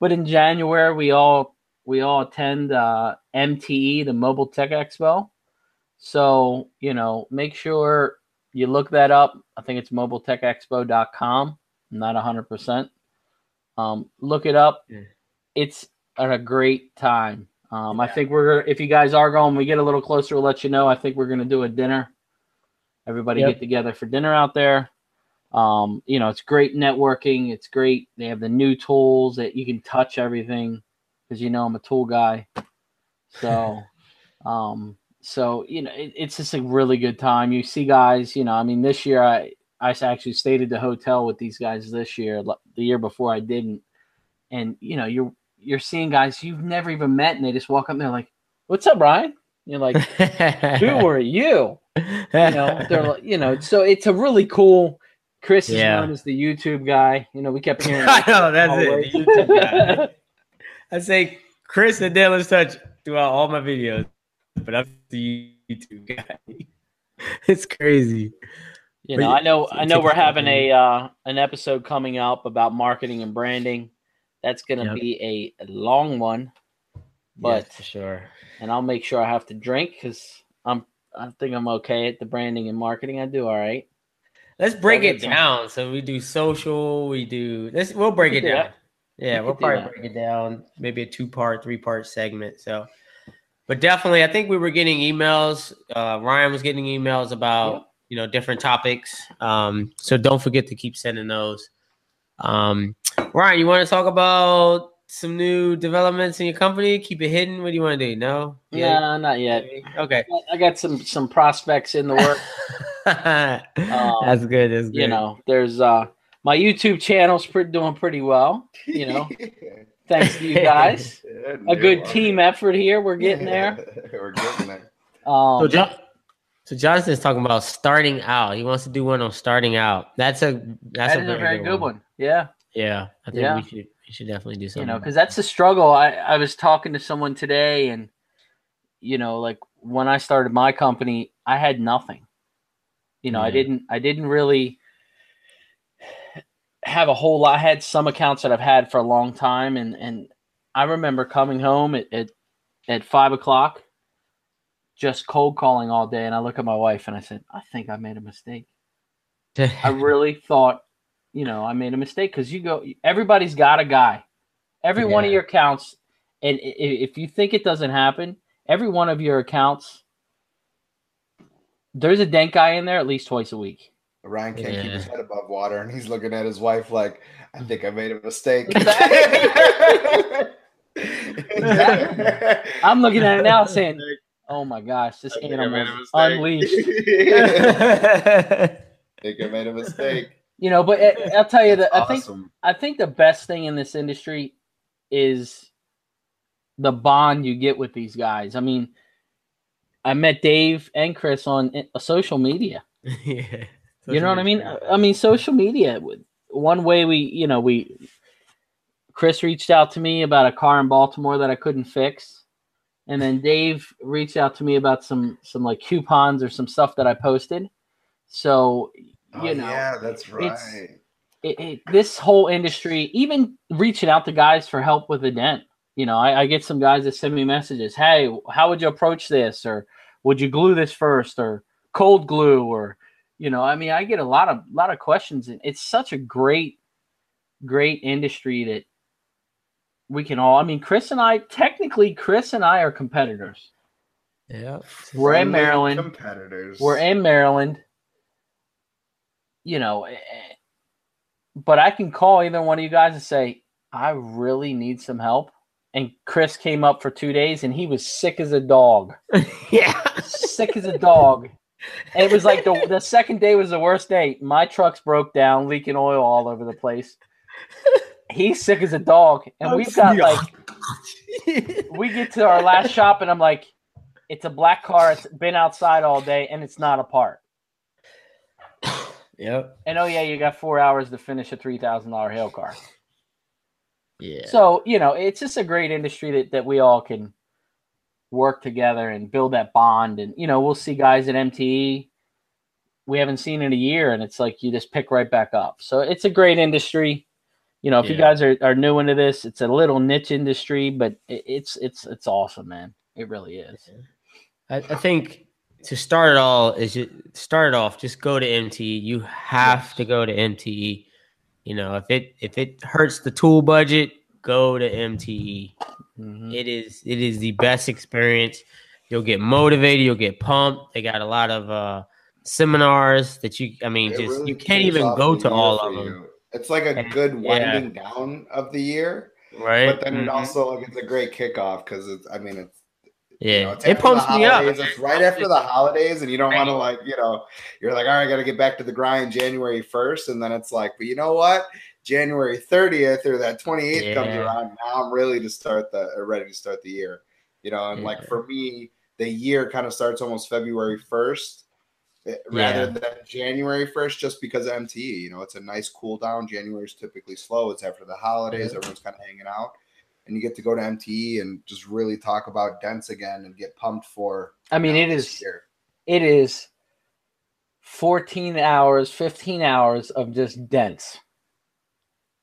but in january we all we all attend uh mte the mobile tech expo. So you know make sure you look that up. I think it's mobiletechexpo.com i'm not 100% um look it up. Yeah. it's a great time. Um i think we're if you guys are going we get a little closer we'll let you know. I think we're going to do a dinner. Everybody Yep. get together for dinner out there um, you know, it's great networking. It's great. They have the new tools that you can touch everything because you know I'm a tool guy. So, um, so you know, it, it's just a really good time. You see guys, you know, I mean, this year I I actually stayed at the hotel with these guys this year. The year before I didn't, and you know, you're you're seeing guys you've never even met, and they just walk up and they're like, "What's up, Brian?" You're like, "Who are you?" you know, they're like, you know, so it's a really cool. Chris is known as the YouTube guy. You know, we kept hearing. I know that's always. it. The YouTube guy. I say Chris and Dylan's touch throughout all my videos, but I'm the YouTube guy. It's crazy. you know, I know, I know, we're having a uh, an episode coming up about marketing and branding. That's going to Yep. be a long one, but Yes, for sure. and I'll make sure I have to drink because I'm. I think I'm okay at the branding and marketing. I do all right. Let's break it down. So we do social. We do. Let's. We'll break We it do down. that. Yeah, We we'll probably break it down. Maybe a two part, three part segment. So, but definitely, I think we were getting emails. Uh, Ryan was getting emails about Yep. you know different topics. Um, so don't forget to keep sending those. Um, Ryan, you want to talk about some new developments in your company? Keep it hidden. What do you want to do? No. No, not yet. Okay. I got some some prospects in the work. That's good. That's good. you know, there's uh my YouTube channel's pretty doing pretty well. You know, thanks to you guys. A good team effort here. We're getting there. We're getting there. Um, So, John, so Jonathan's talking about starting out. He wants to do one on starting out. That's a that's that a very good one. Yeah, Yeah, I think Yeah. we should we should definitely do something. you know, because that's the struggle. I I was talking to someone today, and you know, like when I started my company, I had nothing. You know, I didn't I didn't really have a whole lot. I had some accounts that I've had for a long time, and and I remember coming home at at, at five o'clock, just cold calling all day, and I look at my wife and I said, I think I made a mistake. I really thought, you know, I made a mistake because you go, everybody's got a guy. Every one of your accounts, and if you think it doesn't happen, every one of your accounts, there's a dent guy in there at least twice a week. Ryan can't keep his head above water, and he's looking at his wife like, "I think I made a mistake." I'm looking at it now saying, "Oh my gosh, this I think I animal made a is mistake. unleashed." think I made a mistake. You know, but I- I'll tell you that I think Awesome. I think the best thing in this industry is the bond you get with these guys. I mean, I met Dave and Chris on i- social media. yeah. you know what I mean? I mean, social media. One way we, you know, we Chris reached out to me about a car in Baltimore that I couldn't fix, and then Dave reached out to me about some some like coupons or some stuff that I posted. So Oh, you know, yeah, that's it's- right. it, it, this whole industry, even reaching out to guys for help with a dent. You know, I, I get some guys that send me messages. Hey, how would you approach this? Or would you glue this first? Or cold glue? Or you know, I mean, I get a lot of lot of questions, and it's such a great, great industry that we can all. I mean, Chris and I, technically, Chris and I are competitors. Yeah. We're in Maryland. Competitors. We're in Maryland. You know, eh, eh, but I can call either one of you guys and say, I really need some help. And Chris came up for two days and he was sick as a dog. yeah. sick as a dog. And it was like the, the second day was the worst day. My truck's broke down, leaking oil all over the place. He's sick as a dog. And we've got like we get to our last shop and I'm like, it's a black car, it's been outside all day, and it's not a part. yep. And oh yeah, you got four hours to finish a three thousand dollar hail car. Yeah. So you know, it's just a great industry that, that we all can work together and build that bond. And you know, we'll see guys at MTE we haven't seen in a year, and it's like you just pick right back up. So it's a great industry. You know, if you guys are, are new into this, it's a little niche industry, but it, it's it's it's awesome, man. It really is. I, I think to start it all is you start it off. Just go to MTE. You have Yes. to go to MTE. You know, if it if it hurts the tool budget, go to MTE. Mhm. It is it is the best experience. You'll get motivated. You'll get pumped. They got a lot of uh, seminars that you. I mean, It just really you can't even go to all of them, you. It's like a And- good yeah. winding down of the year, right? but then it Mhm. also like it's a great kickoff because it's. I mean, it's yeah, you know, it pumps me up. It's right after the holidays, and you don't want to like you know you're like all right, I got to get back to the grind January first, and then it's like, but you know what? January 30th or that 28th comes around. Now I'm really to start the ready to start the year. You know, and like for me, the year kind of starts almost February 1st eh, rather Yeah. than January 1st just because of MTE. You know, it's a nice cool down. January is typically slow. It's after the holidays, Yeah. everyone's kind of hanging out. And you get to go to MTE and just really talk about dents again and get pumped for. I mean, you it know, is this year. it is 14 hours 15 hours of just dents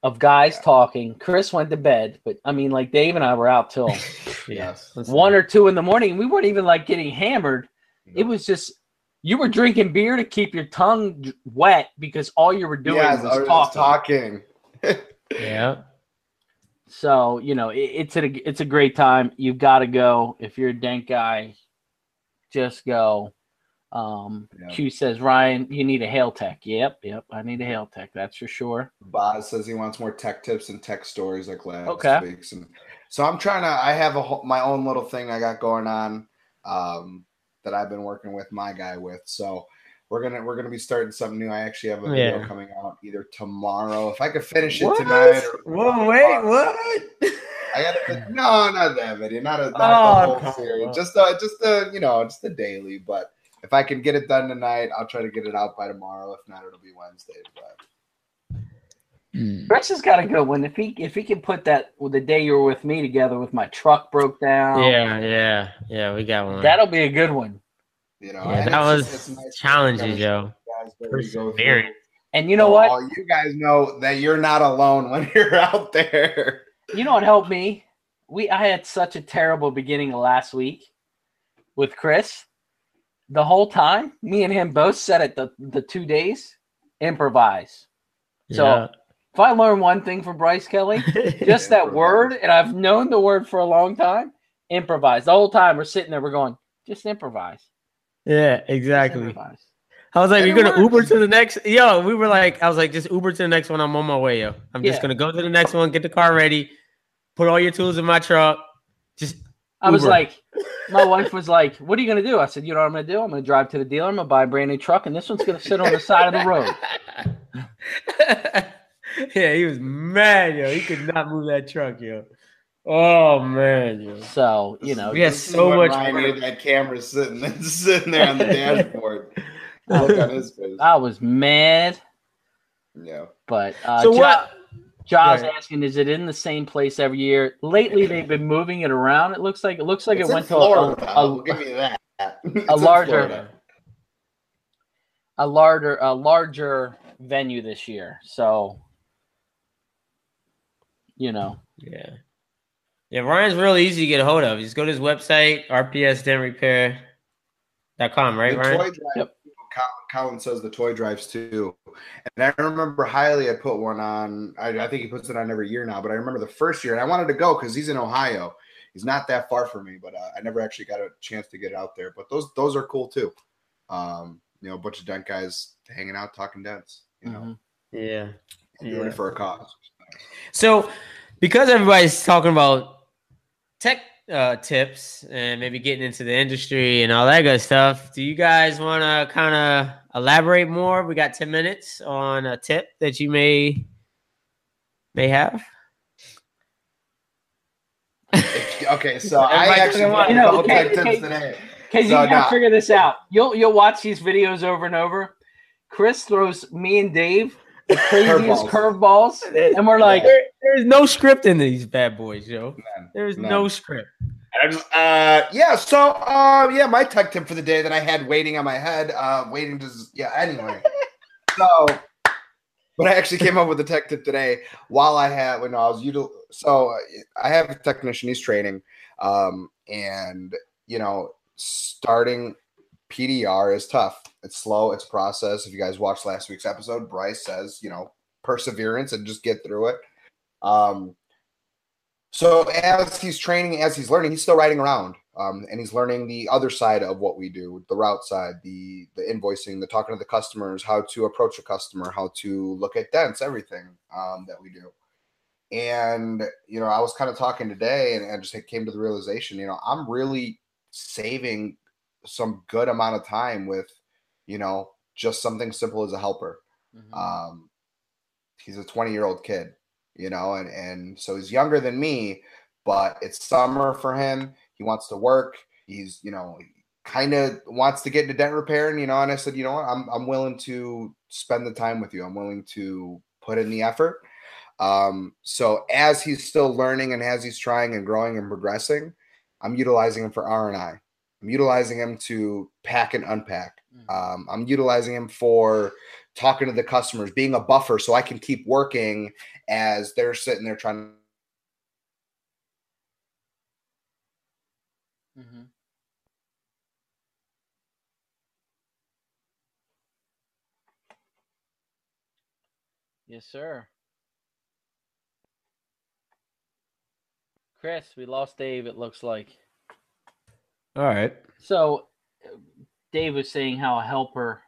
of guys Yeah. talking chris went to bed but i mean like dave and i were out till Yes. One or two in the morning we weren't even like getting hammered it was just you were drinking beer to keep your tongue wet because all you were doing Yes, was was talking talking. yeah. So you know it, it's a it's a great time you've got to go if you're a dent guy just go um Yeah. q says ryan you need a hail tech yep yep i need a hail tech that's for sure Boz says he wants more tech tips and tech stories like last Okay. week's. And so I'm trying to. I have a whole, my own little thing I got going on um, that I've been working with my guy with. So we're gonna we're gonna be starting something new. I actually have a video Yeah. coming out either tomorrow if I could finish it What? tonight. Or, Whoa, wait, what? I got no, not that video, not a, not Oh, the whole series, on. just a, just a, you know, just the daily. But if I can get it done tonight, I'll try to get it out by tomorrow. If not, it'll be Wednesday. But hmm. chris has got a good one if he if he can put that with the day you were with me together with my truck broke down Yeah, yeah, yeah. We got one. that'll be a good one you know, yeah, that it's was just- it's nice to challenges, kinda yo. guys that we go through. Perseverance. and you know So what All you guys know that you're not alone when you're out there. you know what helped me we i had such a terrible beginning of last week with chris the whole time me and him both said it the, the two days improvise So, if i learn one thing from bryce kelly just that word and i've known the word for a long time improvise the whole time we're sitting there we're going just improvise yeah, exactly. I was like, And "You're gonna Uber to the next." Yo, we were like, I was like, "Just Uber to the next one. I'm on my way, yo. I'm just gonna go to the next one, get the car ready, put all your tools in my truck. Just I was like, my wife was like, "What are you gonna do?" I said, "You know what I'm gonna do? I'm gonna drive to the dealer. I'm gonna buy a brand new truck, and this one's gonna sit on the side of the road." yeah, he was mad, yo. He could not move that truck, yo. Oh man, yo. So you know, We had so much Ryan had that camera sitting sitting there on the dashboard. Look on his face. I was mad, Yeah. but uh, So Jo- what? Josh Right. asking, is it in the same place every year? Lately, they've been moving it around. It looks like it looks like It's it went Florida. to a, I'll a, give you that. It's a larger- a larger a larger venue this year. So, you know, Yeah. Yeah, Ryan's really easy to get a hold of. Just go to his website, rpsdenrepair.com, right, the Ryan? toy drive. Yep. Colin, Colin says the toy drives too, and I remember highly. I put one on. I, I think he puts it on every year now, but I remember the first year, and I wanted to go because he's in Ohio. He's not that far from me, but uh, I never actually got a chance to get out there. But those those are cool too. Um, you know, a bunch of dent guys hanging out talking dents. You know, mhm. Yeah. and doing Yeah. it for a cause. So, because everybody's talking about tech uh, tips and maybe getting into the industry and all that good stuff, do you guys want to kind of elaborate more? We got 10 minutes on a tip that you may may have. Okay, so I actually want brought on. a You know, couple okay, tech tips okay. today. Because So, you gotta nah. figure this out. You'll you'll watch these videos over and over. Chris throws me and Dave the craziest curveballs, and we're like, There- there's no script in these bad boys, yo. None, There's none. no script. I just, uh, yeah. So, uh, yeah, my tech tip for the day that I had waiting on my head, uh, waiting to, yeah. Anyway, so, but I actually came up with a tech tip today while I had when I was util. So uh, I have a technician. He's training, um, and you know, starting PDR is tough. It's slow. It's a process. If you guys watched last week's episode, Bryce says, you know, perseverance and just get through it. Um, so as he's training, as he's learning, he's still riding around, um, and he's learning the other side of what we do, the route side, the the invoicing, the talking to the customers, how to approach a customer, how to look at dents, everything um, that we do. And you know, I was kind of talking today, and I just came to the realization, you know, I'm really saving some good amount of time with, you know, just something simple as a helper. Mhm. um he's a 20 year old kid you know and and so he's younger than me but it's summer for him. He wants to work. He's you know kind of wants to get into dent repair. And you know and i said you know what? I'm, I'm willing to spend the time with you. I'm willing to put in the effort. Um so as he's still learning and as he's trying and growing and progressing i'm utilizing him for r&i i'm utilizing him to pack and unpack Mhm. um, I'm utilizing him for talking to the customers, being a buffer, so I can keep working as they're sitting there trying. To Mhm. Yes, sir. Chris, we lost Dave, it looks like. All right. So, Dave was saying how a helper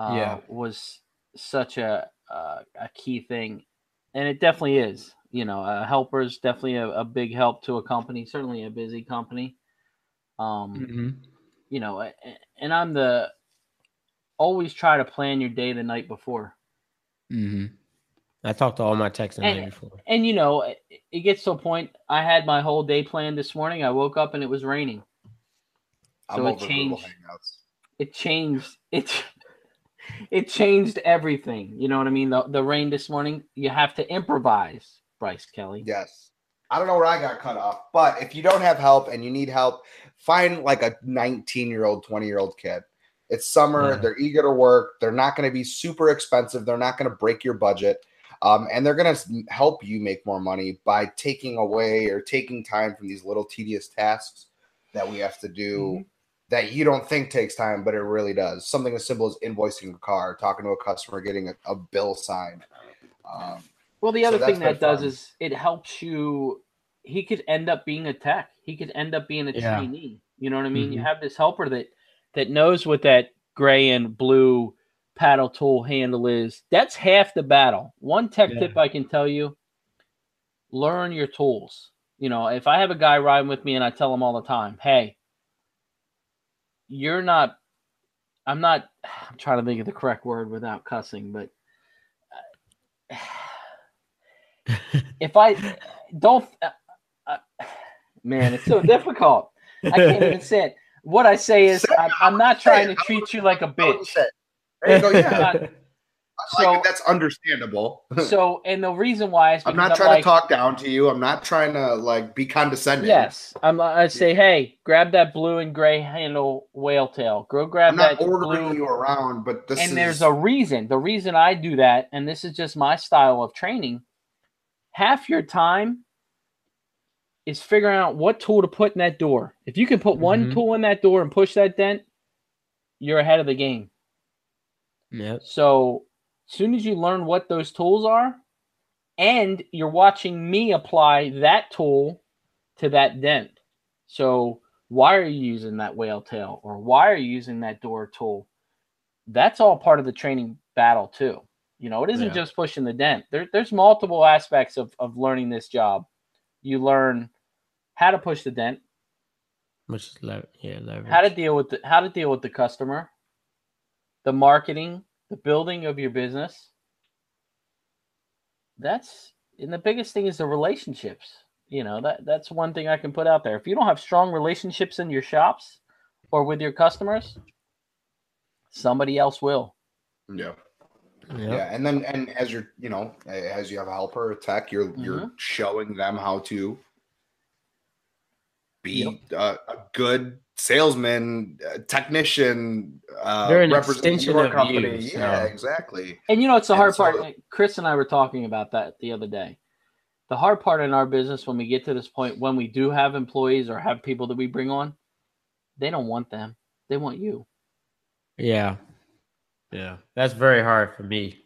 uh, Yeah. was such a, uh, a key thing. And it definitely is. You know, a helper is definitely a, a big help to a company, certainly a busy company. Um, Mm-hmm. you know, and I'm the always try to plan your day the night before. Mm-hmm. I talked to all my techs there And- before. And you know, it, it gets to a point. I had my whole day planned this morning. I woke up and it was raining. I'm So it over Google changed. It changed. It it changed everything. You know what I mean? The the rain this morning. You have to improvise, Bryce Kelly. Yes. I don't know where I got cut off, but if you don't have help and you need help, find like a 19 year old, 20 year old kid. It's summer. Yeah. They're eager to work. They're not going to be super expensive. They're not going to break your budget. Um, and they're going to help you make more money by taking away or taking time from these little tedious tasks that we have to do Mm-hmm. That you don't think takes time, but it really does. Something as simple as invoicing a car, talking to a customer, getting a, a bill signed. Um, Well, the other that's thing that does fun. is it helps you. He could end up being a tech. He could end up being a Yeah. trainee. You know what I mean? You Mhm. have this helper that that knows what that gray and blue paddle tool handle is. That's half the battle. One tech Yeah. tip I can tell you learn your tools. You know, if I have a guy riding with me and I tell him all the time, hey, you're not, I'm not, I'm trying to think of the correct word without cussing, but uh, if I don't, uh, uh, man, it's so difficult. I can't even say it. What I say is, I'm, I'm not trying to treat you like a bitch. There you go. Yeah, Not- Like, So- that's understandable. so, and the reason why is I'm not trying like, to talk down to you. I'm not trying to like be condescending. Yes, I'm. I say, hey, grab that blue and gray handle whale tail. Go grab that. I'm not ordering blue. you around, but this and is there's a reason. The reason I do that, and this is just my style of training. Half your time is figuring out what tool to put in that door. If you can put one Mhm. tool in that door and push that dent, you're ahead of the game. Yeah. So, as soon as you learn what those tools are, and you're watching me apply that tool to that dent. So, why are you using that whale tail or why are you using that door tool? That's all part of the training battle, too. You know, it isn't Yeah. just pushing the dent. There, there's multiple aspects of, of learning this job. You learn how to push the dent, Which is lever- yeah, leverage. how to deal with the how to deal with the customer, the marketing, the building of your business. That's and the biggest thing is the relationships. You know, that that's one thing I can put out there. If you don't have strong relationships in your shops or with your customers, somebody else will. yeah. Yep. Yeah, and then and as you're, you know, as you have a helper or tech, you're you're Mm-hmm. showing them how to be uh, a good salesman, uh, technician, uh, They're an representing extension your of company. you, Yeah, so- exactly. And you know, it's the And hard so- part. Chris and I were talking about that the other day. The hard part in our business when we get to this point, when we do have employees or have people that we bring on, they don't want them. They want you. Yeah. Yeah. That's very hard for me.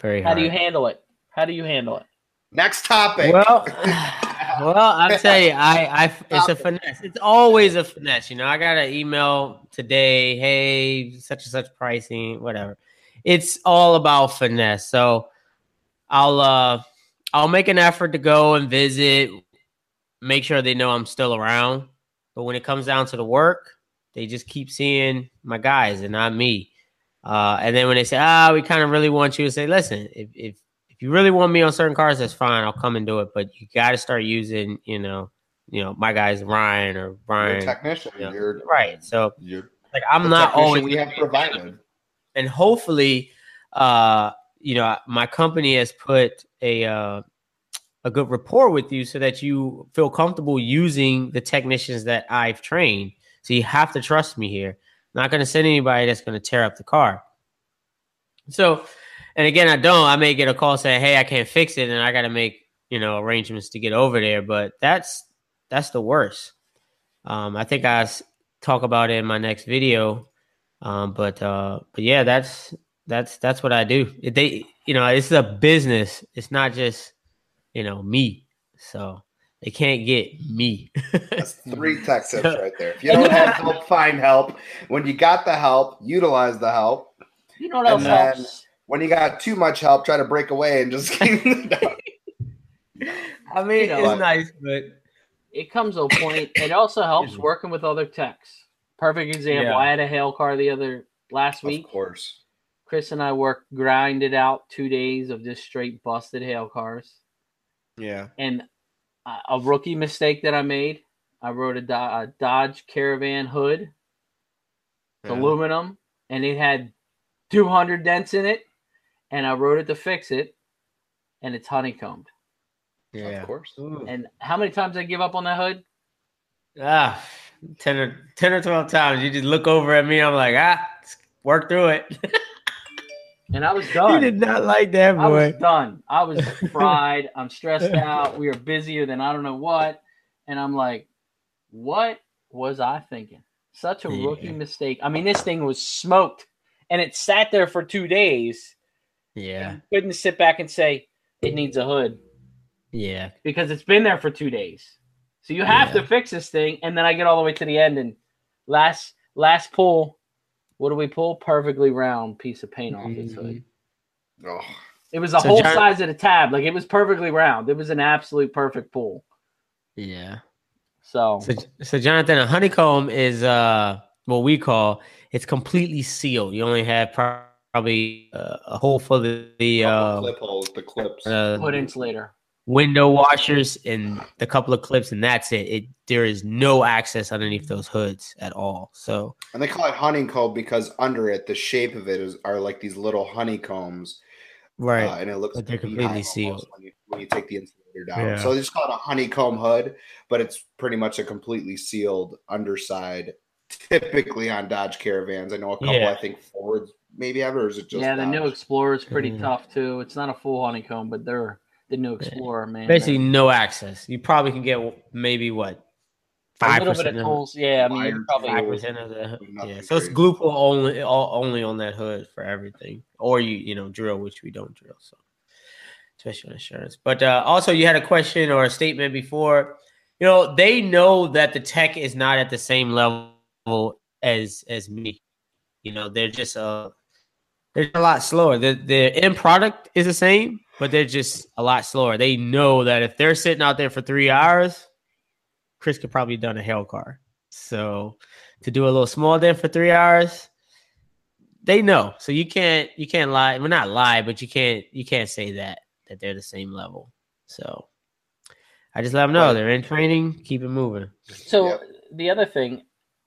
Very How hard. do you handle it? How do you handle it? Next topic. well, well, I'll tell you, I, I, it's a finesse. It's always a finesse. You know, I got an email today. Hey, such and such pricing, whatever. It's all about finesse. So, I'll, uh, I'll make an effort to go and visit, make sure they know I'm still around. But when it comes down to the work, they just keep seeing my guys and not me. Uh, and then when they say, "Ah, we kind of really want you," to say, "Listen, if if if you really want me on certain cars, that's fine. I'll come and do it. But you got to start using, you know, you know, my guys Ryan or Brian, technician. Yeah. You're right? So You're like, I'm not always we have provided. and hopefully uh you know my company has put a uh a good rapport with you so that you feel comfortable using the technicians that I've trained. So you have to trust me here. I'm not going to send anybody that's going to tear up the car. So, and again, I don't. I may get a call saying, "Hey, I can't fix it," and I got to make you know arrangements to get over there. But that's that's the worst. Um, I think I s- talk about it in my next video. Um, but uh, but yeah, that's that's that's what I do. If They, you know, it's a business. It's not just you know me. So they can't get me. That's three tech tips So- right there. If you don't have help, find help. When you got the help, utilize the help. You know what else And then- helps? When you got too much help, try to break away and just keep I mean, You know it's what? nice, but It comes to a point. It also helps working with other techs. Perfect example. Yeah. I had a hail car the other last week. Of course. Chris and I worked grinded out two days of just straight busted hail cars. Yeah. and a, a rookie mistake that I made. I wrote a, Do- a Dodge Caravan hood, Yeah. aluminum, and it had 200 dents in it. And I wrote it to fix it, and it's honeycombed. yeah. Of course. And how many times I give up on that hood? Ah, 10 or 10 or 12 times. You just look over at me. I'm like, ah, work through it. And I was done. you did not like that, I was boy. done. I was fried. I'm stressed out. We are busier than I don't know what. And I'm like, what was I thinking? Such a rookie mistake. I mean, this thing was smoked and it sat there for two days. Yeah. Couldn't sit back and say it needs a hood Yeah. because it's been there for two days. So you have Yeah. to fix this thing. And then I get all the way to the end and last last pull, What do we pull? Perfectly round piece of paint off its hood. Oh, It was the So whole Jon- size of the tab. Like it was perfectly round. It was an absolute perfect pull. Yeah. So, So, so Jonathan, a honeycomb is uh what we call it's completely sealed. You only have prob- probably uh, a hole for the, the uh, clip holes, the clips. uh, hood insulator. window washers and the couple of clips, and that's it. It there is no access underneath those hoods at all. So And they call it honeycomb because under it, the shape of it is are like these little honeycombs, right, uh, and it looks But they're completely sealed. When you, when you take the insulator down. Yeah. So they just call it a honeycomb hood, but it's pretty much a completely sealed underside. Typically on Dodge Caravans, I know a couple. Yeah. I think Fords maybe have, it, or is it just yeah, the new Explorer is pretty Mhm. tough too. It's not a full honeycomb, but they're the new Explorer, man. basically they're- no access. You probably can get maybe what a five little bit percent of of tools. Yeah, I mean, Wire probably five percent of the yeah. So it's crazy. glue pull only all, only on that hood for everything, or you you know drill, which we don't drill. So especially insurance. But uh, also, you had a question or a statement before. You know, they know that the tech is not at the same level as as me. You know, they're just uh they're a lot slower. The the end product is the same, but they're just a lot slower. They know that if they're sitting out there for three hours, Chris could probably done a hell car. So to do a little small dent for three hours, they know. So you can't you can't lie. Well, not lie, but you can't you can't say that that they're the same level. So I just let them know they're in training. Keep it moving. So Yep. the other thing,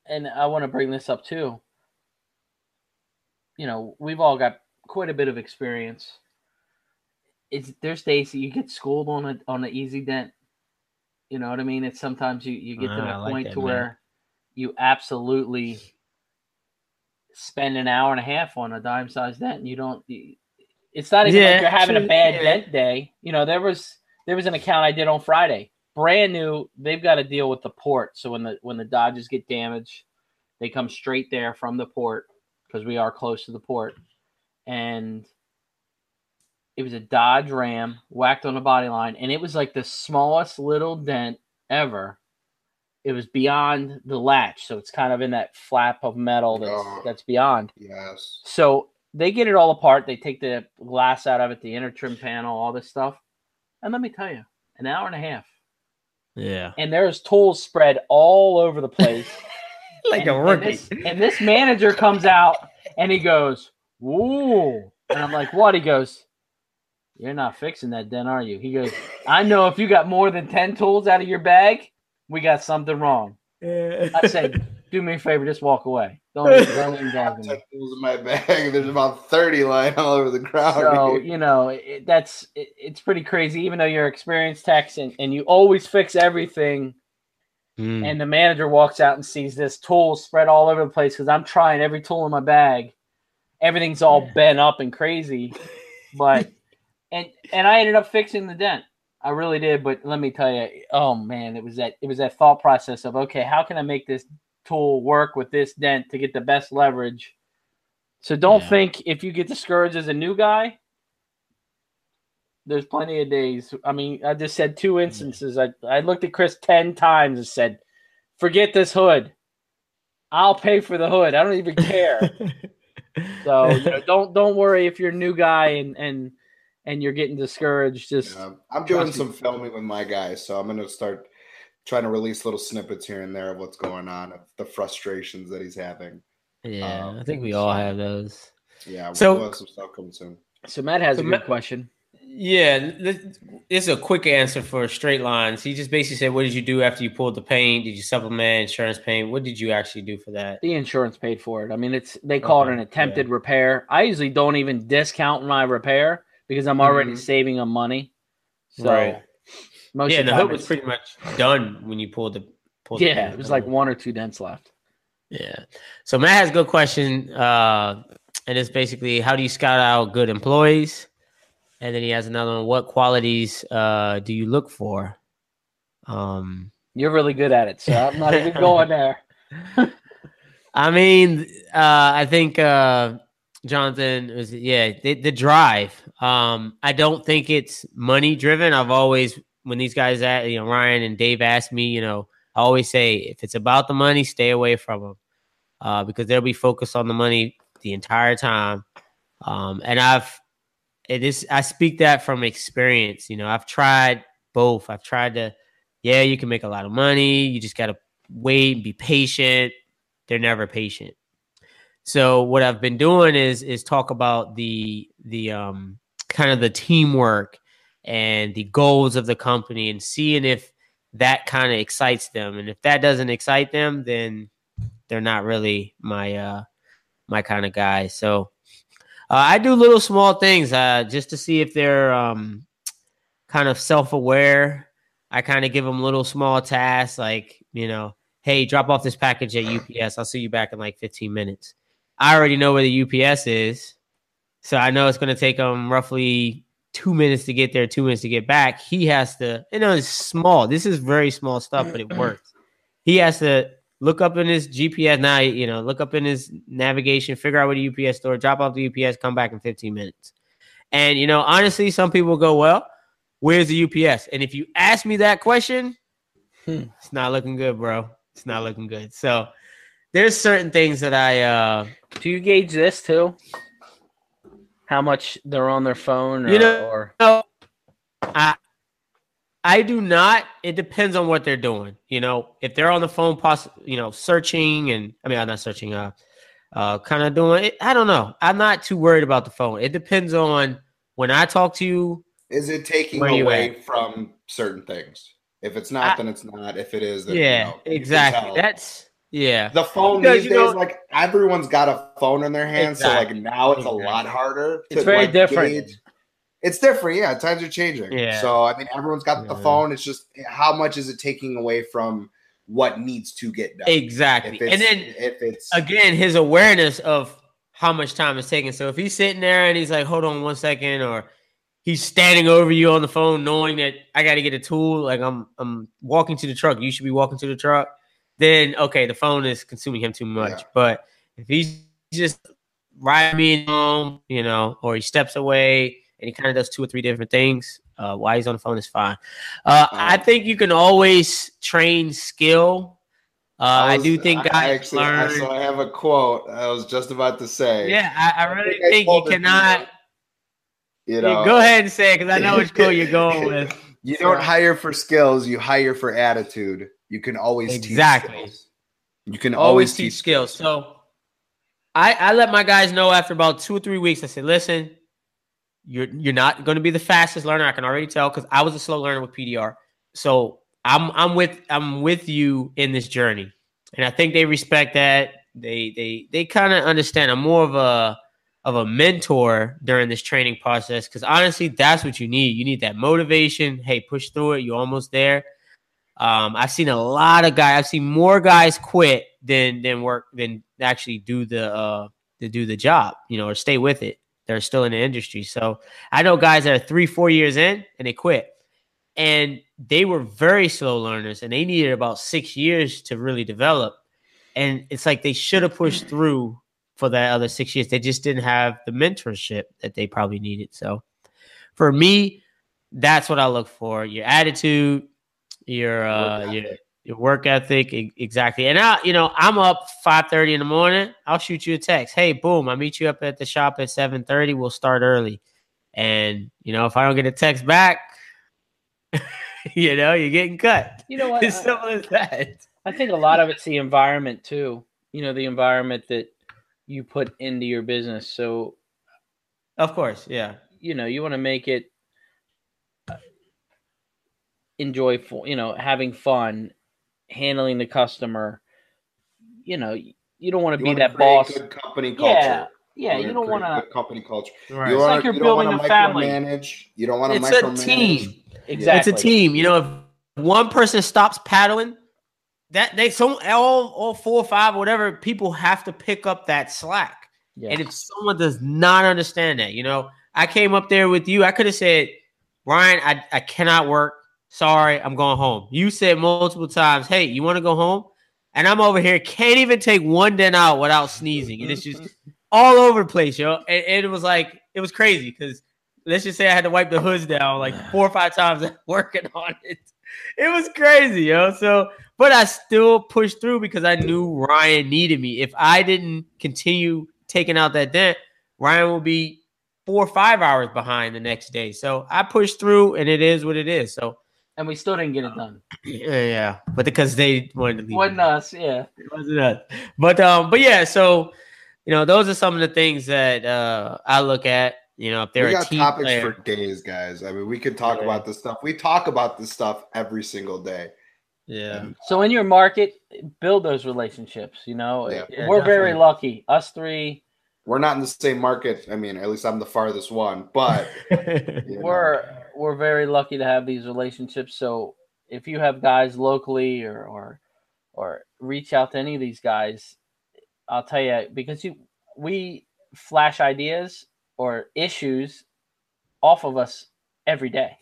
and I want to bring this up too. You know, we've all got quite a bit of experience. It's there's days that you get schooled on a on an easy dent. You know what I mean? It's sometimes you you get to Ah, that like point that, to man. where you absolutely spend an hour and a half on a dime sized dent and you don't you- it's not even Yeah, like you're having a bad yeah. dent day. You know, there was there was an account I did on Friday. Brand new, they've got to deal with the port. So when the when the Dodges get damaged, they come straight there from the port because we are close to the port. And it was a Dodge Ram whacked on the body line, and it was like the smallest little dent ever. It was beyond the latch, so it's kind of in that flap of metal that's Oh. that's beyond. Yes. So they get it all apart. They take the glass out of it, the inner trim panel, all this stuff. And let me tell you, an hour and a half. Yeah, And there's tools spread all over the place. like and, a and rookie. this, and this manager comes out and he goes, Whoa. And I'm like, What? He goes, You're not fixing that dent, are you? He goes, I know if you got more than 10 tools out of your bag, we got something wrong. I said, Do me a favor, just walk away. Don't, even- don't even talk me. Tools in my bag. There's about thirty lying all over the ground. So you know it, that's it, it's pretty crazy. Even though you're experienced techs and, and you always fix everything, Mm. and the manager walks out and sees this tool spread all over the place because I'm trying every tool in my bag. Everything's all bent up and crazy, but and and I ended up fixing the dent. I really did, but let me tell you, oh man, it was that it was that thought process of okay, how can I make this tool work with this dent to get the best leverage? So don't Yeah. think if you get discouraged as a new guy. There's plenty of days. I mean, I just said two instances. I, I looked at Chris 10 times and said, forget this hood. I'll pay for the hood. I don't even care. So you know, don't don't worry if you're a new guy and and and you're getting discouraged. Just Yeah, I'm doing Trust me. some filming with my guys, so I'm gonna start trying to release little snippets here and there of what's going on, of the frustrations that he's having. yeah, Um, I think we all have those. Yeah, So- we'll have some stuff coming soon. so Matt has So a good Matt- question. Yeah, this this is a quick answer for straight lines. He just basically said, "What did you do after you pulled the paint? Did you supplement insurance paint? What did you actually do for that?" The insurance paid for it. I mean, it's they call Okay, it an attempted repair. I usually don't even discount my repair because I'm already Mhm. saving them money. So Right. Most yeah, of the the hood was pretty much done when you pulled the. Pulled yeah, paint it was like one or two dents left. Yeah. So Matt has a good question, uh, and it's basically how do you scout out good employees? And then he has another one: What qualities uh, do you look for? Um, You're really good at it, so I'm not even going there. I mean, uh, I think uh, Jonathan was yeah the, the drive. Um, I don't think it's money driven. I've always when these guys at you know Ryan and Dave ask me, you know, I always say if it's about the money, stay away from them. uh, because they'll be focused on the money the entire time. Um, and I've it is I speak that from experience. You know, I've tried both. I've tried to, yeah, you can make a lot of money. You just got to wait and be patient. They're never patient. So what I've been doing is is talk about the the um kind of the teamwork and the goals of the company and seeing if that kind of excites them. And if that doesn't excite them, then they're not really my uh my kind of guy. So uh, I do little small things uh just to see if they're um kind of self-aware. I kind of give them little small tasks like, you know, hey, drop off this package at UPS. I'll see you back in like 15 minutes. I already know where the UPS is. So I know it's going to take them roughly two minutes to get there, two minutes to get back. He has to, you know, it's small. This is very small stuff, but it works. He has to look up in his GPS now, you know, look up in his navigation, figure out where the UPS store, drop off the UPS, come back in 15 minutes. And, you know, honestly, some people go, well, where's the UPS? And if you ask me that question, hmm. it's not looking good, bro. It's not looking good. So there's certain things that I, uh, do you gauge this too? How much they're on their phone, or, you know, or... No, I I do not. It depends on what they're doing. You know, if they're on the phone, poss- you know, searching and I mean, I'm not searching. Uh, uh, kind of doing it. I don't know. I'm not too worried about the phone. It depends on when I talk to you. Is it taking away from certain things? If it's not, I, then it's not. If it is, then yeah, you know, exactly. That's yeah. The phone because, these days, know, like everyone's got a phone in their hand. exactly. so like now it's exactly. a lot harder. To, it's very like, different. Gauge. It's different, yeah. Times are changing. Yeah. So I mean, everyone's got yeah. the phone. It's just how much is it taking away from what needs to get done? Exactly. And then if it's again his awareness of how much time is taking. So if he's sitting there and he's like, "Hold on one second, or he's standing over you on the phone, knowing that I got to get a tool. Like I'm, I'm walking to the truck. You should be walking to the truck then okay, the phone is consuming him too much. Yeah. But if he's just riding me home, you know, or he steps away and he kind of does two or three different things, uh, while he's on the phone is fine. Uh, I think you can always train skill. Uh, I, was, I, do think guys I actually, learn. So I have a quote. I was just about to say. Yeah, I, I really I think, think you cannot. You know, go ahead and say it because I know which quote you're going with. You don't hire for skills; you hire for attitude. You can always exactly. You can always, always teach, teach skills. So I I let my guys know after about two or three weeks. I said, listen, you're you're not going to be the fastest learner. I can already tell because I was a slow learner with PDR. So I'm I'm with I'm with you in this journey, and I think they respect that. They they they kind of understand. I'm more of a of a mentor during this training process because honestly, that's what you need. You need that motivation. Hey, push through it. You're almost there. Um, I've seen a lot of guys. I've seen more guys quit than than work than actually do the uh to do the job, you know, or stay with it. They're still in the industry. So I know guys that are three, four years in and they quit. And they were very slow learners and they needed about six years to really develop. And it's like they should have pushed through for that other six years. They just didn't have the mentorship that they probably needed. So for me, that's what I look for. Your attitude, your uh your your work ethic exactly. And i you know i'm up 5 in the morning. I'll shoot you a text. Hey boom i meet you up at the shop at 7 we'll start early. And you know if i don't get a text back you know you're getting cut. You know what? As simple as that. I think a lot of it's the environment too. You know the environment that you put into your business. So of course yeah. you know you want to make it enjoy, you know, having fun, handling the customer. You know, you don't want to be that boss. Good company culture. Yeah, yeah. You, you don't want to company culture. Right. You it's like you're you building a family. Manage. You don't want to. It's micromanage. a team. Exactly. It's a team. You know, if one person stops paddling, that they some all all four or five or whatever people have to pick up that slack. Yes. And if someone does not understand that, you know, I came up there with you. I could have said, Ryan, I, I cannot work sorry, I'm going home. You said multiple times, hey, you want to go home? And I'm over here, can't even take one dent out without sneezing. And it's just all over the place, yo. And, and it was like, it was crazy because let's just say I had to wipe the hoods down like four or five times working on it. it was crazy, yo. So, but I still pushed through because I knew Ryan needed me. If I didn't continue taking out that dent, Ryan will be four or five hours behind the next day. So I pushed through, and it is what it is. So, and we still didn't get it done. yeah, yeah. but because they wanted to leave, wasn't us, yeah, it wasn't us. But um, but yeah, so you know, those are some of the things that uh I look at. You know, if they're we a got team topics player, for days, guys. I mean, we could talk Yeah. about this stuff. We talk about this stuff every single day. yeah, And So in your market, build those relationships. You know, Yeah. Yeah, we're very lucky. Us three, we're not in the same market. I mean, at least I'm the farthest one, but you know, we're we're very lucky to have these relationships. So if you have guys locally or or or reach out to any of these guys, I'll tell you because you we flash ideas or issues off of us every day.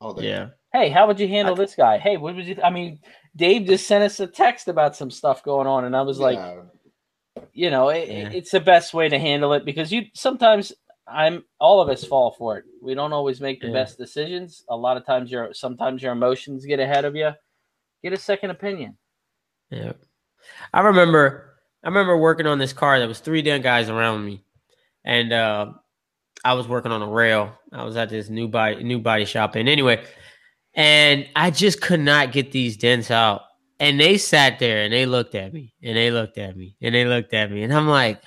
all day. yeah. Hey, how would you handle I- this guy? Hey, what was you? I mean, Dave just sent us a text about some stuff going on, and I was like, you know it, Yeah. it's the best way to handle it because you sometimes i'm all of us fall for it we don't always make the Yeah. best decisions a lot of times your sometimes your emotions get ahead of you get a second opinion Yeah. I remember I remember working on this car. There was three damn guys around me. And uh I was working on a rail. I was at this new body new body shop. And anyway, and I just could not get these dents out. And they sat there and they looked at me and they looked at me and they looked at me. And I'm like,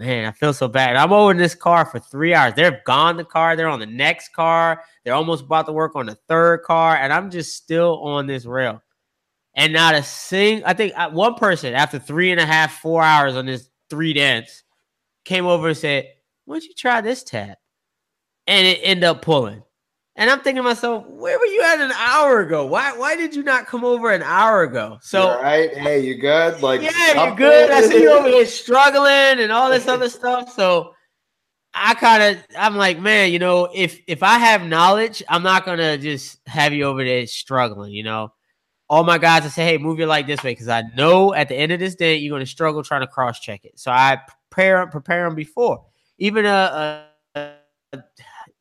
man, I feel so bad. I'm over in this car for three hours. They've gone the car. They're on the next car. They're almost about to work on the third car. And I'm just still on this rail and not a sing. I think uh, one person after three and a half, four hours on this three dance came over and said, "Why don't you try this tab?" And it ended up pulling. And I'm thinking to myself, where were you at an hour ago? Why why did you not come over an hour ago? You So all right? Hey, you good? Like, yeah, you're good. I see you over here struggling and all this other stuff. So I kind of, I'm like, man, you know, if if I have knowledge, I'm not gonna just have you over there struggling. You know, all my guys, I say, hey, move your light this way because I know at the end of this day you're gonna struggle trying to cross check it. So I prepare prepare them before. Even a, a, a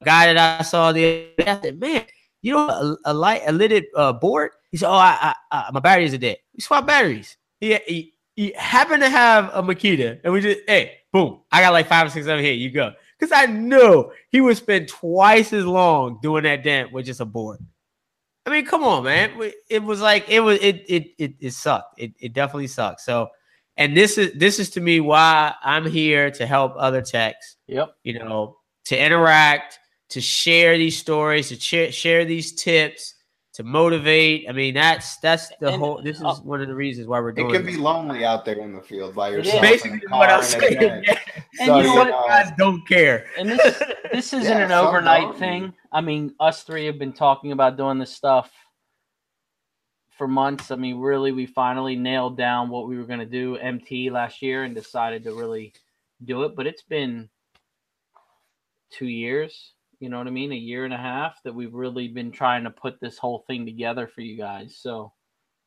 guy that I saw the other day, I said, man, you know, a, a light a lidded uh, board. He said, oh, I, I, I my batteries are dead. We swap batteries. He, he he happened to have a Makita, and we just hey, boom, I got like five or six of them here. You go, because I know he would spend twice as long doing that dent with just a board. I mean, come on, man. It was like it was it it it, it sucked. It it definitely sucked. So, and this is this is to me why I'm here to help other techs. yep You know, to interact, to share these stories, to share share these tips, to motivate. I mean, that's that's the And, whole. This is uh, one of the reasons why we're doing. It doing. can this. be lonely out there in the field by yourself. in basically what I'm and a saying. tent. And So, you know what, know, guys don't care. and this this isn't Yeah, an overnight thing i mean us three have been talking about doing this stuff for months i mean really we finally nailed down what we were going to do mt last year and decided to really do it but it's been two years you know what i mean a year and a half that we've really been trying to put this whole thing together for you guys so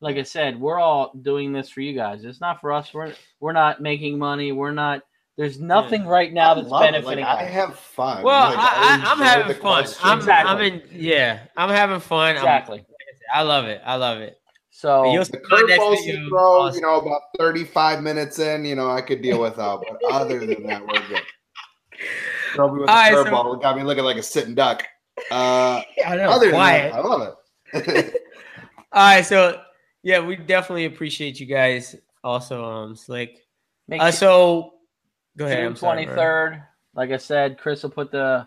like i said we're all doing this for you guys it's not for us we're we're not making money we're not there's nothing right now I that's benefiting Like, I have fun. Well, Like, I, I, I'm having the fun. I'm, Exactly. I'm in. Yeah, I'm having fun. I'm- exactly I love it. I love it. so you'll The see my next curveballs you throw, awesome. you know, about 35 minutes in, you know, I could deal without. But other than that, we're good. Throw me with a All right, so- curveball. It got me looking like a sitting duck. Uh, I know. other than quiet. that, I love it. All right, so yeah, we definitely appreciate you guys. Also, um, Slick. make Uh, so go ahead. June I'm sorry, twenty bro. Like I said, Chris will put the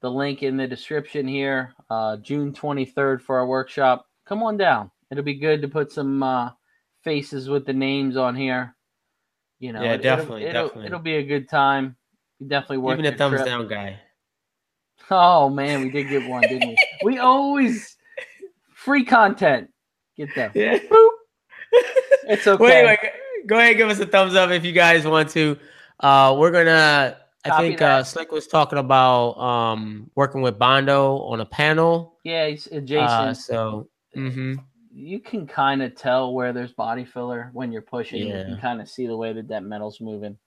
the link in the description here. Uh, June twenty third for our workshop. Come on down. It'll be good to put some uh, faces with the names on here. You know, Yeah, it- definitely, It'll, it'll, definitely. it'll be a good time. Definitely worth Even a thumbs trip. down guy. Oh man, we did get one, didn't we? We always free content. Get that. Yeah. It's okay. Wait, wait. Go ahead, and give us a thumbs up if you guys want to. Uh, we're gonna. I Copy think uh. Slick was talking about um working with Bondo on a panel. Yeah, he's adjacent. Uh, so. hmm you can kind of tell where there's body filler when you're pushing. Yeah. You can kind of see the way that that metal's moving.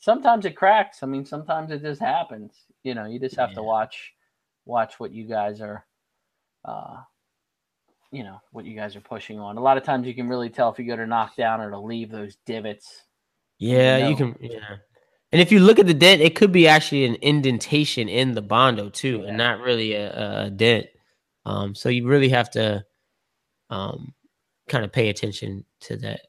Sometimes it cracks. I mean, sometimes it just happens. You know, you just have to watch watch what you guys are uh, you know what you guys are pushing on. A lot of times you can really tell if you go to knock down or to leave those divots. Yeah, know. you can. Yeah, and if you look at the dent, it could be actually an indentation in the bondo too, Yeah. and not really a, a dent. Um, so you really have to, um, kind of pay attention to that,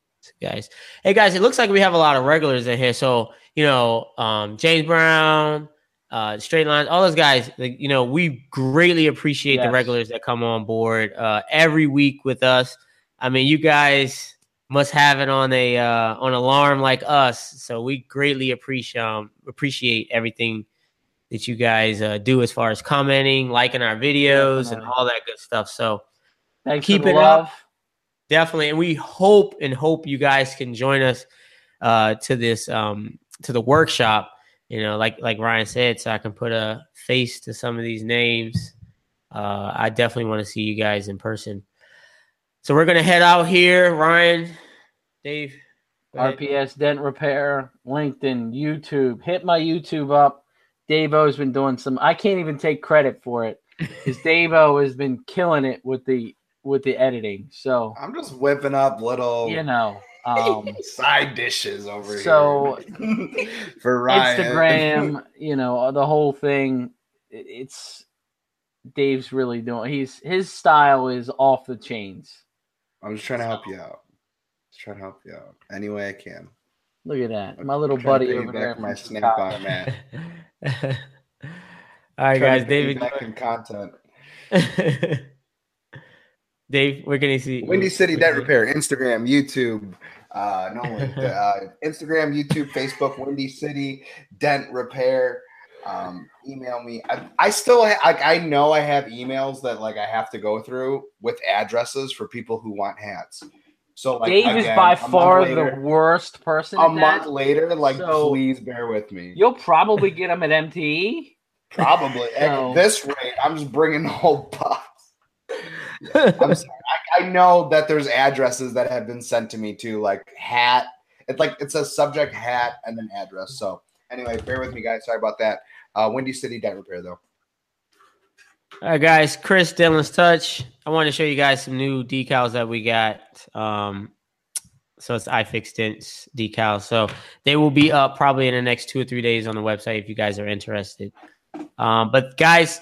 guys. Hey guys, it looks like we have a lot of regulars in here. So you know, um, James Brown, uh, Straight Lines, all those guys. Like, you know, we greatly appreciate the regulars that come on board uh, every week with us. I mean, you guys must have it on a uh, on alarm like us. So we greatly appreciate um, appreciate everything that you guys uh, do as far as commenting, liking our videos, and all that good stuff. So Thanks Keep it up. Definitely, and we hope and hope you guys can join us uh, to this um, to the workshop. You know, like like Ryan said, so I can put a face to some of these names. Uh, I definitely want to see you guys in person. So we're gonna head out here, Ryan, Dave. RPS Dent Repair, LinkedIn, YouTube. Hit my YouTube up. Davo has been doing some. I can't even take credit for it because Davo has been killing it with the with the editing. So I'm just whipping up little you know, um, side dishes over So, here. for Ryan. Instagram, you know, the whole thing. It's Dave's really doing. He's his style is off the chains. I'm just trying to help you out. Just trying to help you out any way I can. Look at that, my little buddy over there. my snap on Matt. All right, guys. David, content. Dave, where can he see? Windy City Dent Repair, Instagram, YouTube. Uh, no, uh, Instagram, YouTube, Facebook, Windy City Dent Repair. Um, email me. I, I still ha- like. I know I have emails that like I have to go through with addresses for people who want hats. So like, Dave is by far later- the worst person. A month that. later, like, So- please bear with me. You'll probably get him at MTE. Probably So- at this rate, I'm just bringing the whole box. I'm sorry. I, I know that there's addresses that have been sent to me too, like hat. It's like it's a subject hat and then address. So anyway, bear with me, guys. Sorry about that. Uh, Windy City Dent Repair, though. All right, guys. Chris Dylan's touch. I want to show you guys some new decals that we got. Um, so it's iFix Dents decals. So they will be up probably in the next two or three days on the website if you guys are interested. Um, but guys,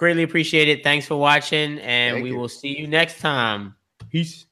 greatly appreciate it. Thanks for watching, and Thank we you. will see you next time. Peace.